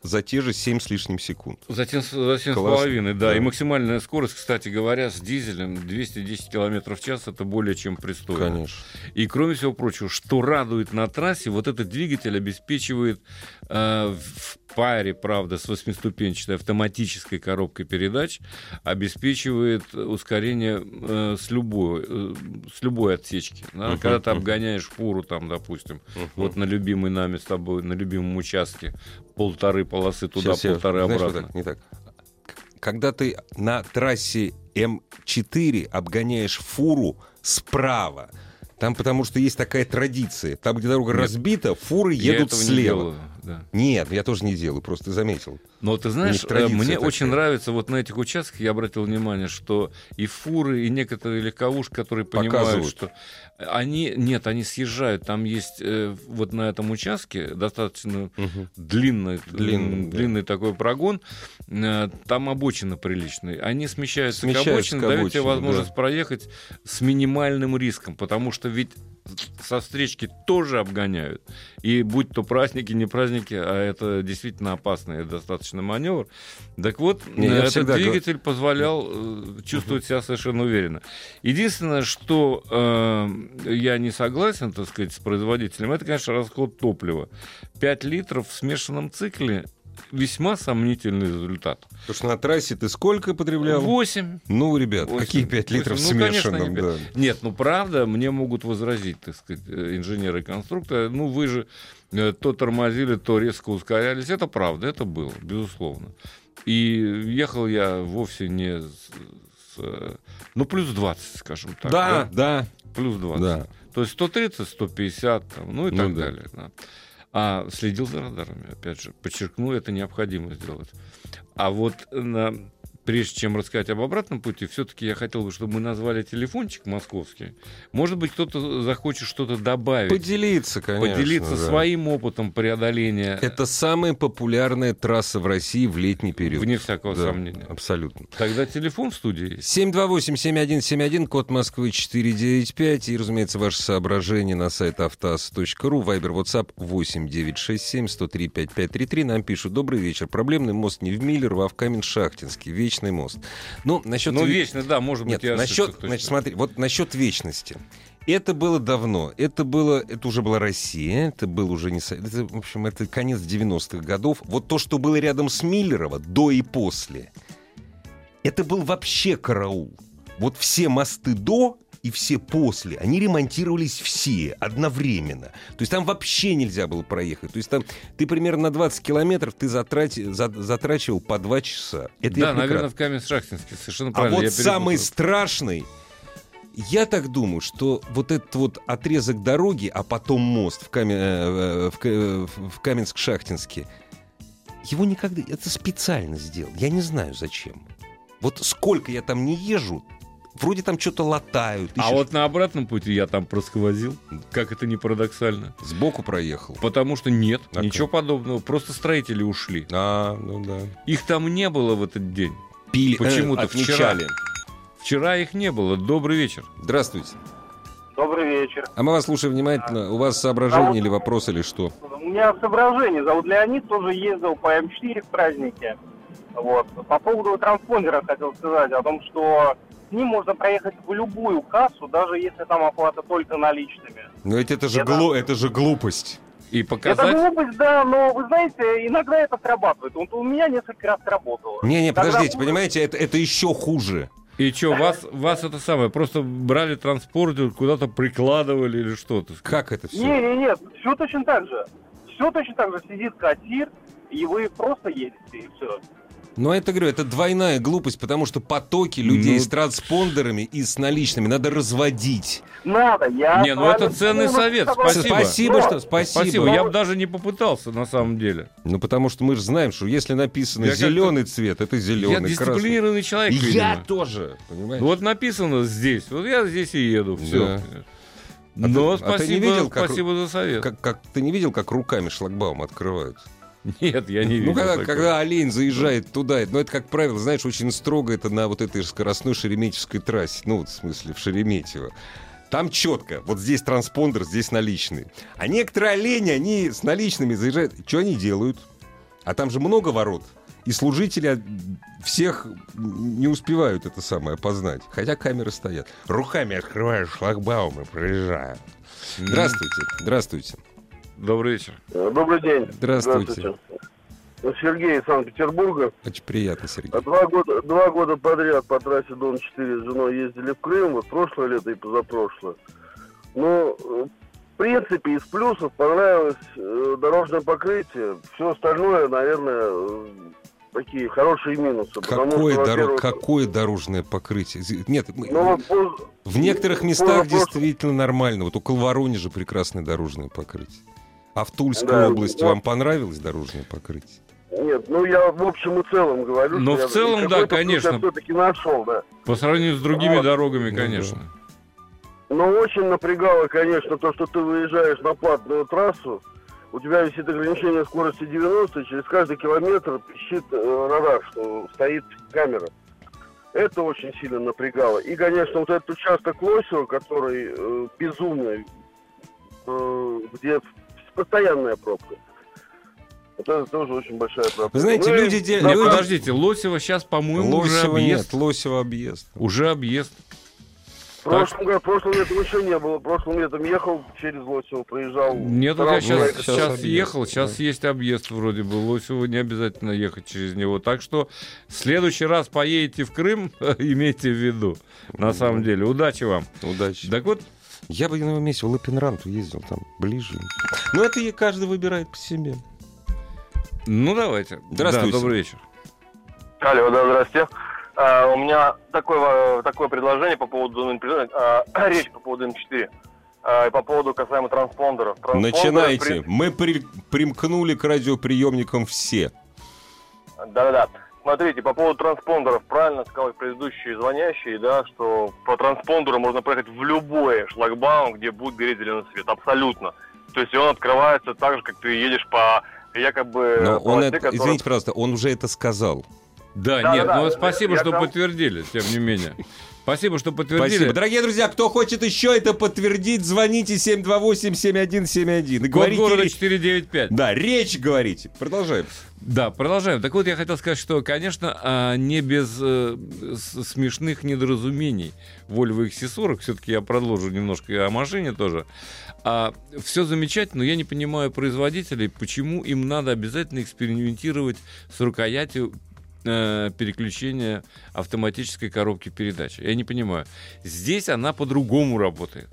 Speaker 1: за те же 7 с лишним секунд.
Speaker 2: За 7, за семь с половиной, да.
Speaker 1: Да.
Speaker 2: И максимальная скорость, кстати говоря, с дизелем 210 км в час это более чем пристойно.
Speaker 1: Конечно.
Speaker 2: И кроме всего прочего, что радует на трассе, вот этот двигатель обеспечивает э, в паре, правда, с восьмиступенчатой автоматической коробкой передач, обеспечивает ускорение э, с, любой, э, с любой отсечки. да.
Speaker 1: Мгм,
Speaker 2: Когда ты обгоняешь фуру, там, допустим,
Speaker 1: Мгм.
Speaker 2: вот на любимой нами с тобой, на любимом участке, полторы полосы туда,
Speaker 1: Щас я-
Speaker 2: полторы
Speaker 1: знаешь, вот
Speaker 2: обратно.
Speaker 1: так, не так. Когда ты на трассе М4 обгоняешь фуру справа, там потому что есть такая традиция. Там, где дорога
Speaker 2: Нет.
Speaker 1: разбита, фуры едут слева. Нет, я тоже не делаю, просто заметил.
Speaker 2: Но ты знаешь, э, мне
Speaker 1: такая.
Speaker 2: очень нравится вот на этих участках, я обратил внимание, что и фуры, и некоторые легковушки, которые понимают,
Speaker 1: Показывают.
Speaker 2: что они, нет, они съезжают, там есть э, вот на этом участке достаточно длинный,
Speaker 1: Длинный,
Speaker 2: м,
Speaker 1: да.
Speaker 2: длинный такой прогон, э, там обочина приличная, они смещаются,
Speaker 1: Смещаются
Speaker 2: к обочине,
Speaker 1: к
Speaker 2: дают тебе
Speaker 1: обочине,
Speaker 2: возможность проехать с минимальным риском, потому что ведь со встречки тоже обгоняют. И будь то праздники, не праздники, а это действительно опасный достаточно маневр. Так вот,
Speaker 1: Не,
Speaker 2: этот
Speaker 1: всегда говорю-
Speaker 2: двигатель позволял э, чувствовать себя совершенно уверенно. Единственное, что э, я не согласен, так сказать, с производителем, это, конечно, расход топлива. 5 литров в смешанном цикле весьма сомнительный результат.
Speaker 1: Потому что на трассе ты сколько потреблял?
Speaker 2: Восемь.
Speaker 1: Ну, ребят,
Speaker 2: Восемь.
Speaker 1: какие 5 литров
Speaker 2: Восемь. Ну, конечно, не
Speaker 1: да.
Speaker 2: Нет, ну правда, мне могут возразить, так сказать, э, инженеры и конструкторы. Ну, вы же то тормозили, то резко ускорялись. Это правда, это было, безусловно. И ехал я вовсе не с, с, э, ну, плюс 20, скажем так.
Speaker 1: Да, да,
Speaker 2: Плюс 20.
Speaker 1: да.
Speaker 2: То есть 130, 150, там, ну и
Speaker 1: Ну
Speaker 2: так
Speaker 1: да.
Speaker 2: далее. да. А следил за радарами, опять же. Подчеркну, это необходимо сделать. А вот на- прежде чем рассказать об обратном пути, все-таки я хотел бы, чтобы мы назвали телефончик московский. Может быть, кто-то захочет что-то добавить.
Speaker 1: Поделиться, конечно.
Speaker 2: поделиться
Speaker 1: да.
Speaker 2: своим опытом преодоления,
Speaker 1: Это самая популярная трасса в России в летний период.
Speaker 2: вне всякого
Speaker 1: Да,
Speaker 2: сомнения.
Speaker 1: Абсолютно.
Speaker 2: Тогда телефон в студии есть.
Speaker 1: 728-7171, код Москвы 495. И, разумеется, ваши соображения на сайт автоаз.ру. Вайбер, WhatsApp 8967-103-5533. Нам пишут. Добрый вечер. Проблемный мост не в Миллерово, а в Камень-Шахтинский. Вечный мост. Ну, насчет...
Speaker 2: Ну,
Speaker 1: ве-
Speaker 2: вечно, да, может быть,
Speaker 1: Нет,
Speaker 2: я ошибся
Speaker 1: насчет,
Speaker 2: точно.
Speaker 1: значит, смотри, вот насчет вечности. Это было давно. Это было, это уже была Россия. Это был уже не, это, в общем, это конец 90-х годов. Вот то, что было рядом с Миллерово до и после, это был вообще караул. Вот все мосты до и все после, они ремонтировались все одновременно. То есть там вообще нельзя было проехать. То есть там ты примерно на 20 километров ты затрати- за- затрачивал по 2 часа. Это
Speaker 2: Да, наверное, в Камень-Шахтинске, совершенно
Speaker 1: а
Speaker 2: правильно.
Speaker 1: вот
Speaker 2: я
Speaker 1: самый страшный, я так думаю, что вот этот вот отрезок дороги, а потом мост в, Каме- э, в, Ка- в Каменск-Шахтинске, его никогда... Это специально сделал. Я не знаю, зачем. Вот сколько я там не езжу, вроде там что-то латают.
Speaker 2: А
Speaker 1: еще
Speaker 2: вот на обратном пути я там просквозил, как это не парадоксально.
Speaker 1: Сбоку проехал.
Speaker 2: Потому что нет,
Speaker 1: А
Speaker 2: ничего
Speaker 1: как?
Speaker 2: подобного, просто строители ушли.
Speaker 1: А, ну да.
Speaker 2: Их там не было в этот день.
Speaker 1: Пили,
Speaker 2: Почему-то
Speaker 1: э, отмечали.
Speaker 2: Вчера их не было. Добрый вечер.
Speaker 1: Здравствуйте.
Speaker 4: Добрый вечер.
Speaker 1: А мы вас слушаем внимательно. У вас соображения или вопросы, или что?
Speaker 4: У меня соображение. Зовут Леонид, тоже ездил по М4 в празднике. Вот. По поводу транспондера хотел сказать о том, что с ним можно проехать в любую кассу, даже если там оплата только наличными.
Speaker 1: Но ведь это же,
Speaker 4: Это-
Speaker 1: глу- это же глупость.
Speaker 2: И
Speaker 4: Это
Speaker 2: показать...
Speaker 4: глупость, да, но вы знаете, иногда это срабатывает. Вот у меня несколько раз сработало.
Speaker 1: Не-не, подождите,
Speaker 4: будет-
Speaker 1: понимаете, это, это еще хуже.
Speaker 2: И что, вас, вас это самое, просто брали транспортер, куда-то прикладывали или что-то?
Speaker 1: Как это все?
Speaker 4: Не, не, нет, все точно так же. Все точно так же сидит кассир, и вы просто едете, и все.
Speaker 1: Но это, говорю, это двойная глупость, потому что потоки людей
Speaker 2: Ну-
Speaker 1: с транспондерами и с наличными надо разводить.
Speaker 4: Надо, я...
Speaker 2: Не, ну это ценный совет. Спасибо.
Speaker 1: Спасибо, что спасибо.
Speaker 2: Спасибо, я бы даже не попытался на самом деле.
Speaker 1: Ну, потому что мы же знаем, что если написано
Speaker 2: Я
Speaker 1: зеленый цвет, это
Speaker 2: я
Speaker 1: зеленый, красный.
Speaker 2: дисциплинированный человек,
Speaker 1: И Я
Speaker 2: видимо.
Speaker 1: тоже, понимаете?
Speaker 2: Вот написано здесь, вот я здесь и еду, все.
Speaker 1: Да. А
Speaker 2: Но
Speaker 1: ты- а ты
Speaker 2: спасибо,
Speaker 1: не видел, как-
Speaker 2: спасибо за совет.
Speaker 1: Как, как ты не видел, как руками шлагбаум открывают? <laughs>
Speaker 2: Нет, я не видел.
Speaker 1: Ну, когда,
Speaker 2: такого.
Speaker 1: когда олень заезжает туда, ну, это, как правило, знаешь, очень строго это на вот этой скоростной шереметьевской трассе, ну, вот, в смысле, в Шереметьево. Там четко, вот здесь транспондер, здесь наличный. А некоторые олени, они с наличными заезжают. Что они делают? А там же много ворот. И служители всех не успевают это самое опознать. Хотя камеры стоят. Руками открываешь шлагбаум и проезжаю. Здравствуйте. Здравствуйте.
Speaker 2: Добрый вечер.
Speaker 5: Э, Добрый день.
Speaker 1: Здравствуйте.
Speaker 5: Ну, Сергей из Санкт-Петербурга.
Speaker 1: Очень приятно, Сергей.
Speaker 5: А Два года, два года подряд по трассе Дон-4 с женой ездили в Крым, вот прошлое лето и позапрошлое. Ну, э, в принципе, из плюсов понравилось э, дорожное покрытие. Все остальное, наверное, такие хорошие минусы. потому
Speaker 1: Какое,
Speaker 5: что, во-первых,
Speaker 1: какое дорожное покрытие? Нет, мы-
Speaker 5: Ну, вот поз-
Speaker 1: в некоторых местах
Speaker 5: вопрос-
Speaker 1: действительно нормально. Вот около Воронежа прекрасное дорожное покрытие. А в Тульской
Speaker 5: Да,
Speaker 1: области
Speaker 5: вот.
Speaker 1: вам понравилось дорожное покрытие?
Speaker 5: Нет, ну я в общем и целом говорю.
Speaker 2: Но
Speaker 5: что
Speaker 2: в
Speaker 5: я-
Speaker 2: целом, да, конечно.
Speaker 5: Я все-таки нашел, да.
Speaker 2: По сравнению с другими
Speaker 5: Вот.
Speaker 2: дорогами,
Speaker 1: Ну
Speaker 2: конечно.
Speaker 5: Но очень напрягало, конечно, то, что ты выезжаешь на платную трассу, у тебя висит ограничение скорости 90, и через каждый километр пищит э, радар, что стоит камера. Это очень сильно напрягало. И, конечно, вот этот участок Лосева, который э, безумный, э, где постоянная пробка. Вот это тоже очень большая проблема.
Speaker 1: Вы знаете,
Speaker 5: Ну
Speaker 1: люди де- люди-
Speaker 2: подождите, Лосева сейчас, по-моему, уже объезд.
Speaker 1: нет, Лосева объезд.
Speaker 2: Уже объезд.
Speaker 5: прошлом, году- прошлым летом еще не было. Прошлым летом ехал через Лосево, проезжал.
Speaker 2: Нет, вот я сейчас,
Speaker 1: сейчас
Speaker 2: сейчас
Speaker 1: объезд,
Speaker 2: ехал, сейчас
Speaker 1: да.
Speaker 2: есть объезд вроде бы. Лосево не обязательно ехать через него. Так что в следующий раз поедете в Крым, <laughs> имейте в виду. На самом деле. Удачи вам.
Speaker 1: Удачи.
Speaker 2: Так вот,
Speaker 1: Я бы на его месте в Лапинранту ездил, там ближе. Но это и каждый выбирает по себе.
Speaker 2: ну давайте.
Speaker 1: Здравствуйте.
Speaker 2: Да, добрый вечер.
Speaker 6: Алло, да, здрасте. А, у меня такое, такое предложение по поводу а, <coughs> речь по поводу М4 а, и по поводу касаемо транспондеров. Транспондеры,
Speaker 1: Начинайте.
Speaker 6: в
Speaker 1: Мы при- примкнули к радиоприемникам все.
Speaker 6: Да-да-да. Смотрите, по поводу транспондеров, правильно сказал предыдущий звонящий, да, что по транспондеру можно проехать в любой шлагбаум, где будет гореть зеленый свет. Абсолютно. То есть он открывается так же, как ты едешь по якобы
Speaker 1: Но он
Speaker 6: полосе,
Speaker 1: это,
Speaker 6: которая-
Speaker 1: извините, пожалуйста, он уже это сказал.
Speaker 2: Да,
Speaker 6: Да,
Speaker 2: нет,
Speaker 6: да,
Speaker 2: ну
Speaker 6: да.
Speaker 2: спасибо,
Speaker 6: Я
Speaker 2: что
Speaker 6: там-
Speaker 2: подтвердили, тем не менее. <laughs> Спасибо, что подтвердили.
Speaker 1: Спасибо. Дорогие друзья, кто хочет еще это подтвердить, звоните 728-7171 и
Speaker 2: Код
Speaker 1: говорите...
Speaker 2: города
Speaker 1: речь-
Speaker 2: 495.
Speaker 1: Да, речь говорите. Продолжаем.
Speaker 2: Да, продолжаем. Так вот, я хотел сказать, что, конечно, а, не без э, смешных недоразумений Volvo XC40, все-таки я продолжу немножко о машине тоже. все замечательно, но я не понимаю производителей, почему им надо обязательно экспериментировать с рукоятью э, переключения автоматической коробки передач. Я не понимаю. Здесь она по-другому работает.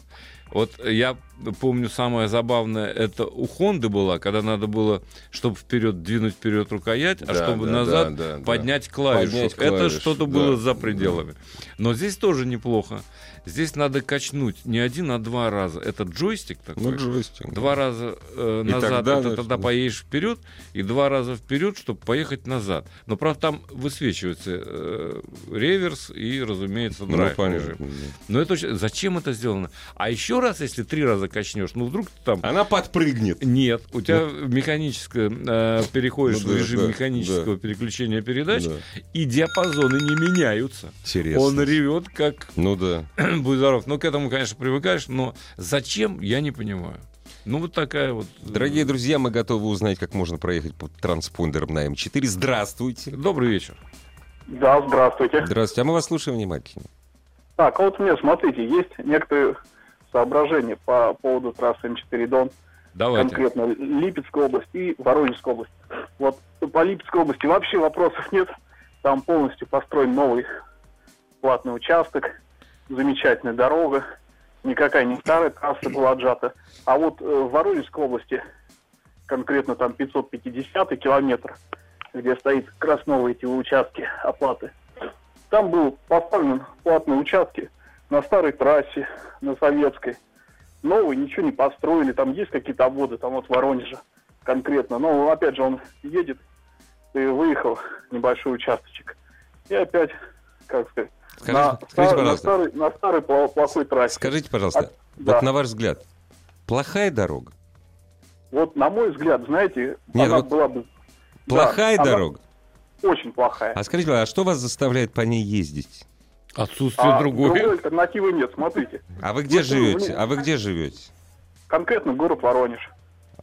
Speaker 2: Вот я помню, самое забавное, это у Хонды была, когда надо было, чтобы вперед двинуть вперед рукоять, а
Speaker 1: Да,
Speaker 2: чтобы
Speaker 1: да,
Speaker 2: назад
Speaker 1: да, да,
Speaker 2: поднять клавишу.
Speaker 1: Поднять
Speaker 2: это
Speaker 1: клавишу,
Speaker 2: что-то
Speaker 1: да,
Speaker 2: было за
Speaker 1: да.
Speaker 2: пределами. Но здесь тоже неплохо. Здесь надо качнуть не один, а два раза. Это джойстик такой.
Speaker 1: Ну, джойстик.
Speaker 2: Два раза э,
Speaker 1: И
Speaker 2: назад,
Speaker 1: тогда,
Speaker 2: это
Speaker 1: значит,
Speaker 2: тогда
Speaker 1: да.
Speaker 2: поедешь вперед, и два раза вперед, чтобы поехать назад. Но правда там высвечивается э, реверс и, разумеется,
Speaker 1: Ну,
Speaker 2: драйв
Speaker 1: понятно.
Speaker 2: режим. Но это зачем это сделано? А еще раз, если три раза качнешь, ну вдруг ты там
Speaker 1: Она подпрыгнет.
Speaker 2: нет, у тебя механическое э, переходишь
Speaker 1: Ну
Speaker 2: в
Speaker 1: да,
Speaker 2: режим
Speaker 1: да,
Speaker 2: механического переключения передач,
Speaker 1: Да.
Speaker 2: и диапазоны не меняются.
Speaker 1: Интересно.
Speaker 2: Он ревет как
Speaker 1: Ну да. <clears throat>
Speaker 2: будь здоров. Ну, к этому, конечно, привыкаешь, но зачем, я не понимаю. Ну, вот такая вот... э,
Speaker 1: Дорогие друзья, мы готовы узнать, как можно проехать по транспондерам на М4. Здравствуйте.
Speaker 2: Добрый вечер.
Speaker 4: Да, здравствуйте.
Speaker 1: Здравствуйте. А мы вас слушаем внимательно.
Speaker 4: Так, а вот мне, смотрите, есть некоторые соображения по поводу трассы М4 Дон,
Speaker 2: Давайте.
Speaker 4: конкретно Липецкая область и Воронежская область. Вот по Липецкой области вообще вопросов нет. Там полностью построен новый платный участок, замечательная дорога, никакая не старая трасса была отжата. А вот э, в Воронежской области, конкретно там 550 километр, где стоит как раз новые эти участки оплаты, там был поставлен платные участки на старой трассе, на советской. Новые ничего не построили, там есть какие-то обводы, там вот в Воронеже конкретно. Но опять же он едет, и выехал небольшой участочек. И опять, как сказать,
Speaker 1: Скажите-
Speaker 4: на,
Speaker 1: скажите,
Speaker 4: стар- на старой, на старой пла- плохой трассе.
Speaker 1: Скажите, пожалуйста,
Speaker 4: А, да.
Speaker 1: вот на ваш взгляд, плохая дорога?
Speaker 4: Вот на мой взгляд, знаете,
Speaker 1: Нет,
Speaker 4: она
Speaker 1: вот
Speaker 4: была бы... да,
Speaker 1: Плохая
Speaker 4: она
Speaker 1: дорога?
Speaker 4: Очень плохая.
Speaker 1: А скажите, а что вас заставляет по ней ездить?
Speaker 2: Отсутствие
Speaker 4: А
Speaker 2: другой.
Speaker 4: другой альтернативы нет, смотрите.
Speaker 1: А вы где живете? А вы где живете?
Speaker 4: Конкретно город Воронеж.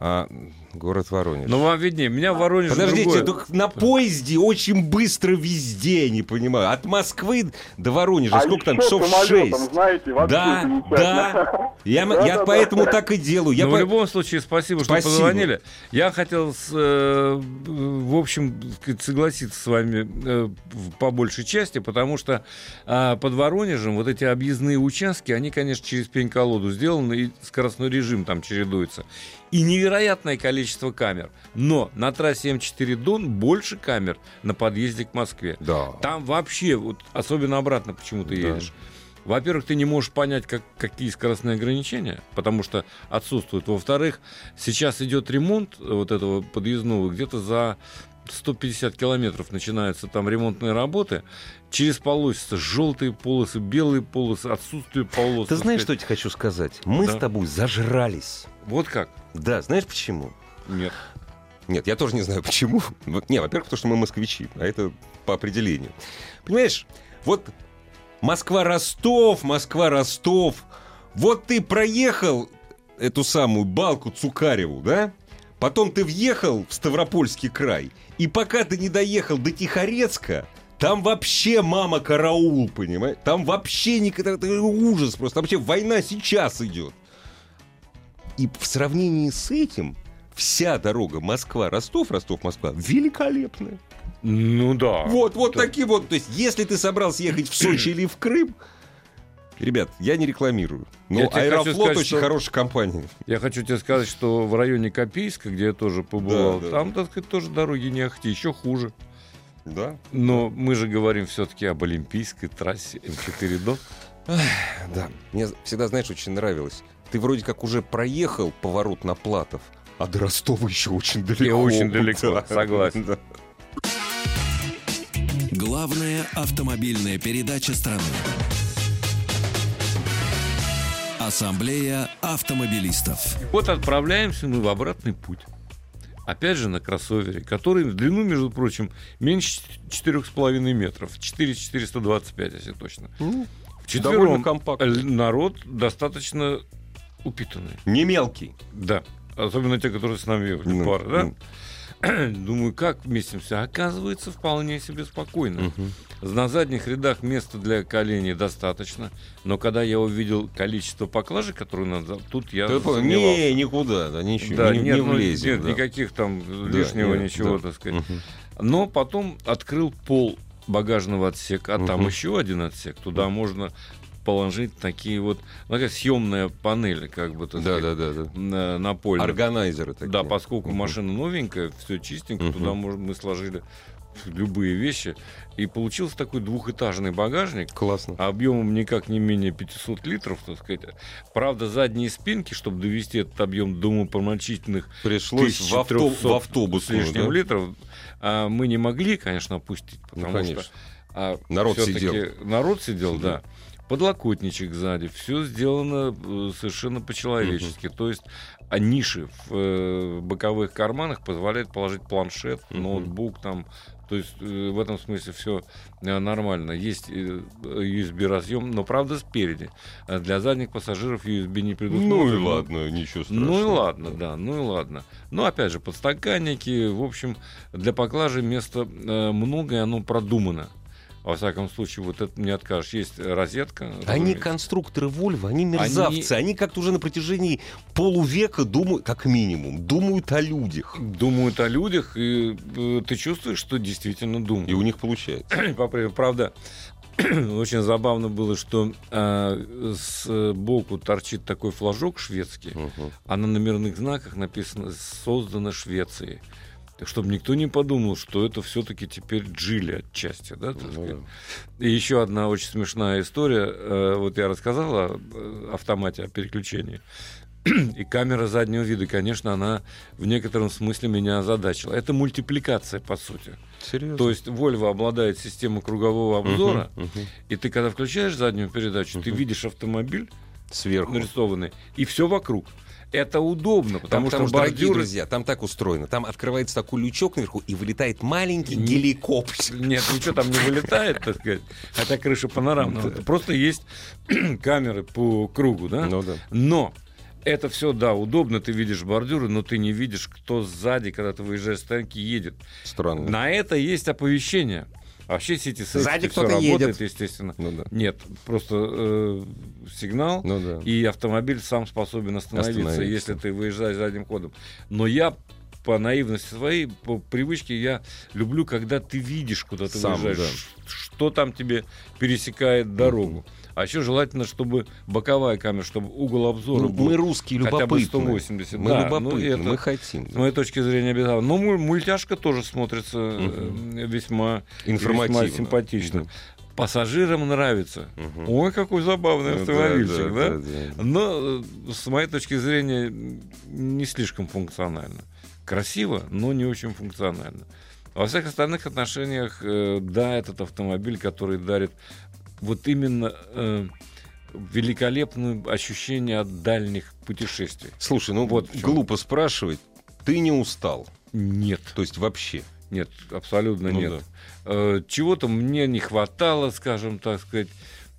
Speaker 1: А, город Воронеж.
Speaker 2: Но вам виднее. Меня в Воронеже
Speaker 1: Подождите,
Speaker 2: другое.
Speaker 1: только на поезде очень быстро везде, не понимаю. От Москвы до Воронежа,
Speaker 4: а
Speaker 1: сколько там, часов шесть?
Speaker 4: знаете,
Speaker 1: Да, да. Я, м- я
Speaker 4: Да-да-да.
Speaker 1: поэтому так и делаю. Я
Speaker 2: Но
Speaker 1: по-
Speaker 2: в любом случае, спасибо, что
Speaker 1: Спасибо.
Speaker 2: позвонили. Я хотел, с, э, в общем, согласиться с вами э, по большей части, потому что а, под Воронежем вот эти объездные участки, они, конечно, через пень-колоду сделаны, и скоростной режим там чередуется. И невероятное количество камер. Но на трассе М4 Дон больше камер на подъезде к Москве.
Speaker 1: Да.
Speaker 2: Там вообще, вот, особенно обратно почему ты
Speaker 1: Да.
Speaker 2: едешь. Во-первых, ты не можешь понять, как, какие скоростные ограничения, потому что отсутствуют. Во-вторых, сейчас идет ремонт вот этого подъездного, где-то за 150 километров начинаются там ремонтные работы. Через полосы желтые полосы, белые полосы, отсутствие полос.
Speaker 1: Ты знаешь, что я тебе хочу сказать? Мы
Speaker 2: Да.
Speaker 1: с тобой зажрались.
Speaker 2: Вот как?
Speaker 1: Да, знаешь почему?
Speaker 2: Нет.
Speaker 1: Нет, я тоже не знаю почему. Не, во-первых, потому что мы москвичи, а это по определению. Понимаешь, вот Москва-Ростов, Москва-Ростов. Вот ты проехал эту самую балку Цукареву, да? Потом ты въехал в Ставропольский край. И пока ты не доехал до Тихорецка, Там вообще мама караул, понимаешь? Там вообще никогда это ужас просто. Там вообще война сейчас идет. И в сравнении с этим вся дорога Москва-Ростов, Ростов-Москва великолепная.
Speaker 2: Ну да.
Speaker 1: Вот, вот
Speaker 2: Да.
Speaker 1: такие вот. То есть, если ты собрался ехать в Сочи или в Крым, ребят, я не рекламирую. Но
Speaker 2: Я
Speaker 1: Аэрофлот
Speaker 2: сказать,
Speaker 1: очень
Speaker 2: что-
Speaker 1: хорошая компания.
Speaker 2: Я хочу тебе сказать, что в районе Копейска, где я тоже побывал,
Speaker 1: Да, да.
Speaker 2: там, так сказать, тоже дороги не ахти, еще хуже.
Speaker 1: Да?
Speaker 2: Но мы же говорим все-таки об олимпийской трассе М4 ДОТ.
Speaker 1: Да. Мне всегда, знаешь, очень нравилось. Ты вроде как уже проехал поворот на Платов, а до Ростова еще очень далеко.
Speaker 2: очень <laughs> далеко,
Speaker 1: Да.
Speaker 2: согласен.
Speaker 1: Да.
Speaker 3: Главная автомобильная передача страны. Ассамблея автомобилистов.
Speaker 2: Вот отправляемся мы в обратный путь. Опять же на кроссовере, который в длину, между прочим, меньше 4,5 метров. 4,425, если точно.
Speaker 1: Ну, довольно
Speaker 2: народ достаточно упитанный.
Speaker 1: Не мелкий.
Speaker 2: Да. Особенно те, которые с нами ехали,
Speaker 1: Ну,
Speaker 2: пара, да?
Speaker 1: ну. <clears throat>
Speaker 2: Думаю, как вместимся? Оказывается, вполне себе спокойно. На задних рядах места для коленей достаточно, но когда я увидел количество поклажек, которые надо, тут я
Speaker 1: Ты. Не, никуда, да, ничего,
Speaker 2: Да,
Speaker 1: не,
Speaker 2: нет,
Speaker 1: не
Speaker 2: ну,
Speaker 1: влезем.
Speaker 2: нет
Speaker 1: да.
Speaker 2: никаких там
Speaker 1: Да,
Speaker 2: лишнего
Speaker 1: нет,
Speaker 2: ничего,
Speaker 1: да.
Speaker 2: так сказать.
Speaker 1: Мгм.
Speaker 2: Но потом открыл пол багажного отсека, а там
Speaker 1: Мгм.
Speaker 2: еще один отсек. Туда можно положить такие вот, ну, такая съемная панель, как бы, так
Speaker 1: Да,
Speaker 2: сказать,
Speaker 1: да, да, да.
Speaker 2: на- напольная.
Speaker 1: Органайзеры такие.
Speaker 2: Да, поскольку
Speaker 1: Мгм.
Speaker 2: машина новенькая, все чистенько,
Speaker 1: Мгм.
Speaker 2: туда мож- мы сложили любые вещи. И получился такой двухэтажный багажник,
Speaker 1: Классно.
Speaker 2: объемом никак не менее 500 литров, так сказать. Правда, задние спинки, чтобы довести этот объем до умопомрачительных
Speaker 1: Пришлось в, авто-
Speaker 2: 1300
Speaker 1: в автобус.
Speaker 2: с лишним
Speaker 1: да?
Speaker 2: литров, а, мы не могли, конечно, опустить,
Speaker 1: Ну,
Speaker 2: потому
Speaker 1: конечно.
Speaker 2: что а,
Speaker 1: Народ сидел.
Speaker 2: Народ сидел,
Speaker 1: Да.
Speaker 2: да. Подлокотничек сзади, все сделано э, совершенно по-человечески. То есть а ниши в э, боковых карманах позволяют положить планшет,
Speaker 1: Мгм.
Speaker 2: ноутбук там. То есть э, в этом смысле все нормально. Есть э, USB разъем, но правда спереди. А Для задних пассажиров USB не предусмотрено.
Speaker 1: Ну и ладно, ничего страшного.
Speaker 2: Ну и ладно, да, ну и ладно. Ну, опять же, подстаканники, в общем, для поклажи места э, много, и оно продумано. Во всяком случае, вот это не откажешь. Есть розетка.
Speaker 1: Они конструкторы Volvo, они мерзавцы. Они, как-то уже на протяжении полувека думают, как минимум, думают о людях.
Speaker 2: Думают о людях, и э, ты чувствуешь, что действительно думают.
Speaker 1: И у них получается. <clears throat>
Speaker 2: Правда, <clears throat> очень забавно было, что э, сбоку торчит такой флажок шведский,
Speaker 1: Мгм.
Speaker 2: а на номерных знаках написано «Создано Швецией». Чтобы никто не подумал, что это все-таки теперь Джили отчасти, да,
Speaker 1: Ну да.
Speaker 2: И еще одна очень смешная история. Э, Вот я рассказал о э, автомате, о переключении. <clears throat> И камера заднего вида, конечно, она в некотором смысле меня озадачила. Это мультипликация, по сути.
Speaker 1: Серьезно.
Speaker 2: То есть Volvo обладает системой кругового обзора,
Speaker 1: Мгм, мгм.
Speaker 2: и ты, когда включаешь заднюю передачу, ты
Speaker 1: Мгм.
Speaker 2: видишь автомобиль
Speaker 1: Сверху.
Speaker 2: нарисованный, и все вокруг. Это удобно, потому,
Speaker 1: потому
Speaker 2: что
Speaker 1: что, дорогие
Speaker 2: бордюры...
Speaker 1: друзья, там так устроено. Там открывается такой лючок наверху, и вылетает маленький
Speaker 2: Не-
Speaker 1: геликоптер.
Speaker 2: Нет, ничего там не вылетает, так сказать, хотя крыша панорамная.
Speaker 1: Ну да.
Speaker 2: Просто есть <clears throat> камеры по кругу, да?
Speaker 1: Ну да.
Speaker 2: Но это все, да, удобно, ты видишь бордюры, но ты не видишь, кто сзади, когда ты выезжаешь с стоянки, едет.
Speaker 1: Странно.
Speaker 2: На это есть оповещение. Вообще сети
Speaker 1: Сзади кто-то
Speaker 2: работает,
Speaker 1: едет.
Speaker 2: естественно.
Speaker 1: Ну да.
Speaker 2: Нет, просто э, сигнал,
Speaker 1: Ну да.
Speaker 2: и автомобиль сам способен остановиться,
Speaker 1: Остановиться.
Speaker 2: если ты выезжаешь задним ходом. Но я по наивности своей, по привычке, я люблю, когда ты видишь, куда ты
Speaker 1: Сам,
Speaker 2: выезжаешь,
Speaker 1: да.
Speaker 2: что там тебе пересекает дорогу. А еще желательно, чтобы боковая камера, чтобы угол обзора
Speaker 1: Ну,
Speaker 2: был
Speaker 1: мы русские
Speaker 2: хотя бы
Speaker 1: любопытны.
Speaker 2: 180.
Speaker 1: Мы
Speaker 2: да, ну,
Speaker 1: любопытны,
Speaker 2: это-
Speaker 1: мы хотим.
Speaker 2: с моей точки зрения, обязательно. Но муль- мультяшка тоже смотрится э, весьма, весьма симпатично. Пассажирам нравится.
Speaker 1: Мгм.
Speaker 2: Ой, какой забавный
Speaker 1: Ну,
Speaker 2: автомобильчик, да?
Speaker 1: да, да.
Speaker 2: Но, э, с моей точки зрения, не слишком функционально. Красиво, но не очень функционально. Во всех остальных отношениях, э, да, этот автомобиль, который дарит вот именно э, великолепное ощущение от дальних путешествий.
Speaker 1: Слушай, ну
Speaker 2: Вот
Speaker 1: глупо спрашивать. Ты не устал?
Speaker 2: Нет.
Speaker 1: То есть вообще?
Speaker 2: Нет, абсолютно
Speaker 1: Ну
Speaker 2: нет. Э, Чего-то мне не хватало, скажем так сказать.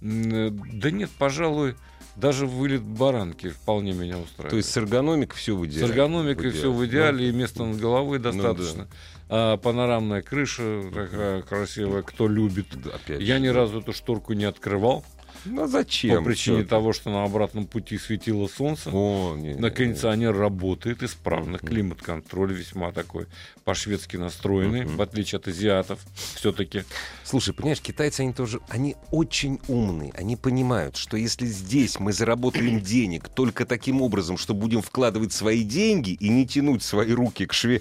Speaker 2: Э, Да нет, пожалуй, даже вылет баранки вполне меня устраивает.
Speaker 1: То есть с эргономикой все в
Speaker 2: С
Speaker 1: идеале?
Speaker 2: эргономикой все в идеале,
Speaker 1: Ну,
Speaker 2: и места над головой
Speaker 1: да.
Speaker 2: А, панорамная крыша такая красивая, кто любит.
Speaker 1: Да, опять
Speaker 2: Я
Speaker 1: же,
Speaker 2: ни
Speaker 1: да.
Speaker 2: разу эту шторку не открывал
Speaker 1: Ну а зачем?
Speaker 2: по причине того, что на обратном пути светило солнце.
Speaker 1: О, не, не,
Speaker 2: На
Speaker 1: не.
Speaker 2: кондиционер работает исправно, климат-контроль весьма такой по-шведски настроенный, в отличие от азиатов все-таки.
Speaker 1: Слушай, понимаешь, китайцы, они тоже, они очень умные. Они понимают, что если здесь мы заработаем денег только таким образом, что будем вкладывать свои деньги и не тянуть свои руки к, шве-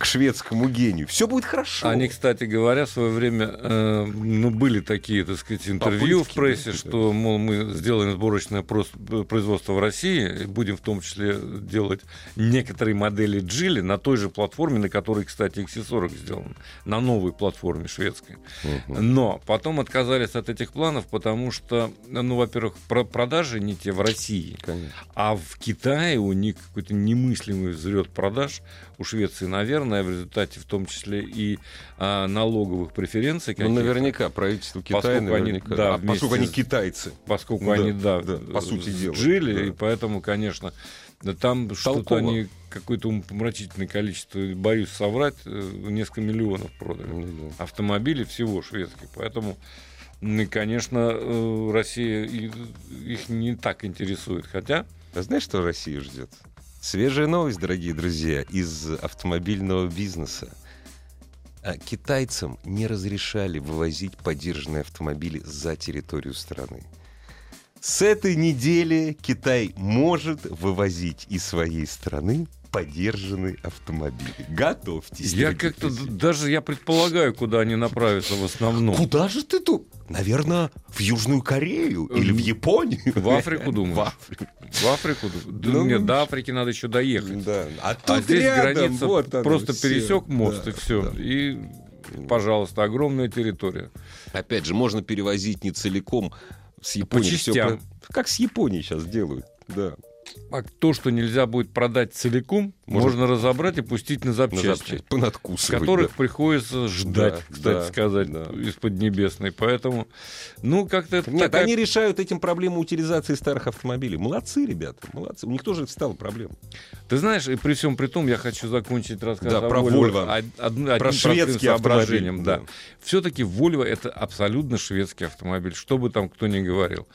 Speaker 1: к шведскому гению, все будет хорошо.
Speaker 2: Они, кстати говоря, в свое время, э, ну, были такие, так сказать, интервью
Speaker 1: Попытки,
Speaker 2: в прессе,
Speaker 1: да,
Speaker 2: что, мол, мы сделаем сборочное производство в России, будем в том числе делать некоторые модели Джили на той же платформе, на которой, кстати, XC40 сделан, на новой платформе шведской. Но потом отказались от этих планов, потому что, ну, во-первых, про- продажи не те в России,
Speaker 1: Конечно.
Speaker 2: а в Китае у них какой-то немыслимый взлет продаж, у Швеции, наверное, в результате в том числе и а, налоговых преференций.
Speaker 1: Ну, наверняка правительство Китая,
Speaker 2: Поскольку они,
Speaker 1: наверняка.
Speaker 2: да,
Speaker 1: а поскольку они китайцы.
Speaker 2: Поскольку
Speaker 1: Да,
Speaker 2: они, да,
Speaker 1: да, по сути дела,
Speaker 2: жили,
Speaker 1: да.
Speaker 2: и поэтому, конечно, да, там что-то они какое-то умопомрачительное количество, боюсь соврать, э, несколько миллионов продали
Speaker 1: Ну, да.
Speaker 2: автомобилей всего шведских. Поэтому, конечно, э, Россия их не так интересует. Хотя,
Speaker 1: А знаешь, что Россию ждет? Свежая новость, дорогие друзья, из автомобильного бизнеса. А Китайцам не разрешали вывозить подержанные автомобили за территорию страны. С этой недели Китай может вывозить из своей страны подержанные автомобили. Готовьтесь.
Speaker 2: я как-то даже я предполагаю, куда они направятся в основном.
Speaker 1: Куда же ты тут? Наверное, в Южную Корею или в Японию.
Speaker 2: В Африку, думаешь?
Speaker 1: В Африку.
Speaker 2: В Африку?
Speaker 1: Ну,
Speaker 2: Нет, до Африки надо еще доехать.
Speaker 1: Да. А,
Speaker 2: А
Speaker 1: тут
Speaker 2: здесь
Speaker 1: рядом,
Speaker 2: граница
Speaker 1: вот оно
Speaker 2: просто
Speaker 1: всё.
Speaker 2: пересек мост
Speaker 1: Да,
Speaker 2: и все.
Speaker 1: да.
Speaker 2: И, пожалуйста, огромная территория.
Speaker 1: Опять же, можно перевозить не целиком с Японии. всё
Speaker 2: частям.
Speaker 1: про- Как с Японией сейчас делают. Да.
Speaker 2: А то, что нельзя будет продать целиком,
Speaker 1: Можно-
Speaker 2: можно, разобрать и пустить на
Speaker 1: На
Speaker 2: запчасти.
Speaker 1: запчасти. Понадкусывать.
Speaker 2: которых
Speaker 1: да.
Speaker 2: приходится ждать,
Speaker 1: Да,
Speaker 2: кстати
Speaker 1: да,
Speaker 2: сказать,
Speaker 1: да.
Speaker 2: из Поднебесной. Поэтому, ну, как-то это
Speaker 1: Нет,
Speaker 2: такая-
Speaker 1: они решают этим проблему утилизации старых автомобилей. Молодцы, ребята, молодцы. У них тоже это стало проблемой.
Speaker 2: Ты знаешь, и при всем при том, я хочу закончить рассказ
Speaker 1: Да,
Speaker 2: о
Speaker 1: про Volvo.
Speaker 2: од- од-
Speaker 1: Про шведский
Speaker 2: соображением, Да.
Speaker 1: да.
Speaker 2: Все-таки Volvo это абсолютно шведский автомобиль, что бы там кто ни говорил.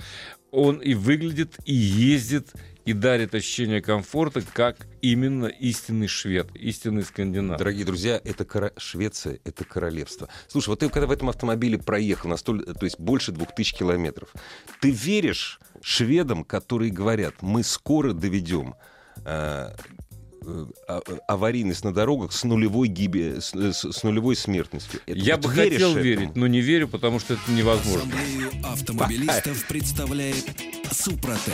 Speaker 2: Он и выглядит, и ездит, и дарит ощущение комфорта, как именно истинный швед, истинный скандинав.
Speaker 1: Дорогие друзья, это кора- Швеция, это королевство. Слушай, вот ты когда в этом автомобиле проехал на столь, то есть больше двух тысяч километров, ты веришь шведам, которые говорят, мы скоро доведем э, э, а- аварийность на дорогах с нулевой гибе, с, э, с- с нулевой смертностью. Это
Speaker 2: Я
Speaker 1: вот
Speaker 2: бы хотел
Speaker 1: этому?
Speaker 2: верить, но не верю, потому что это невозможно.
Speaker 3: Ассамблею автомобилистов представляет Супротек.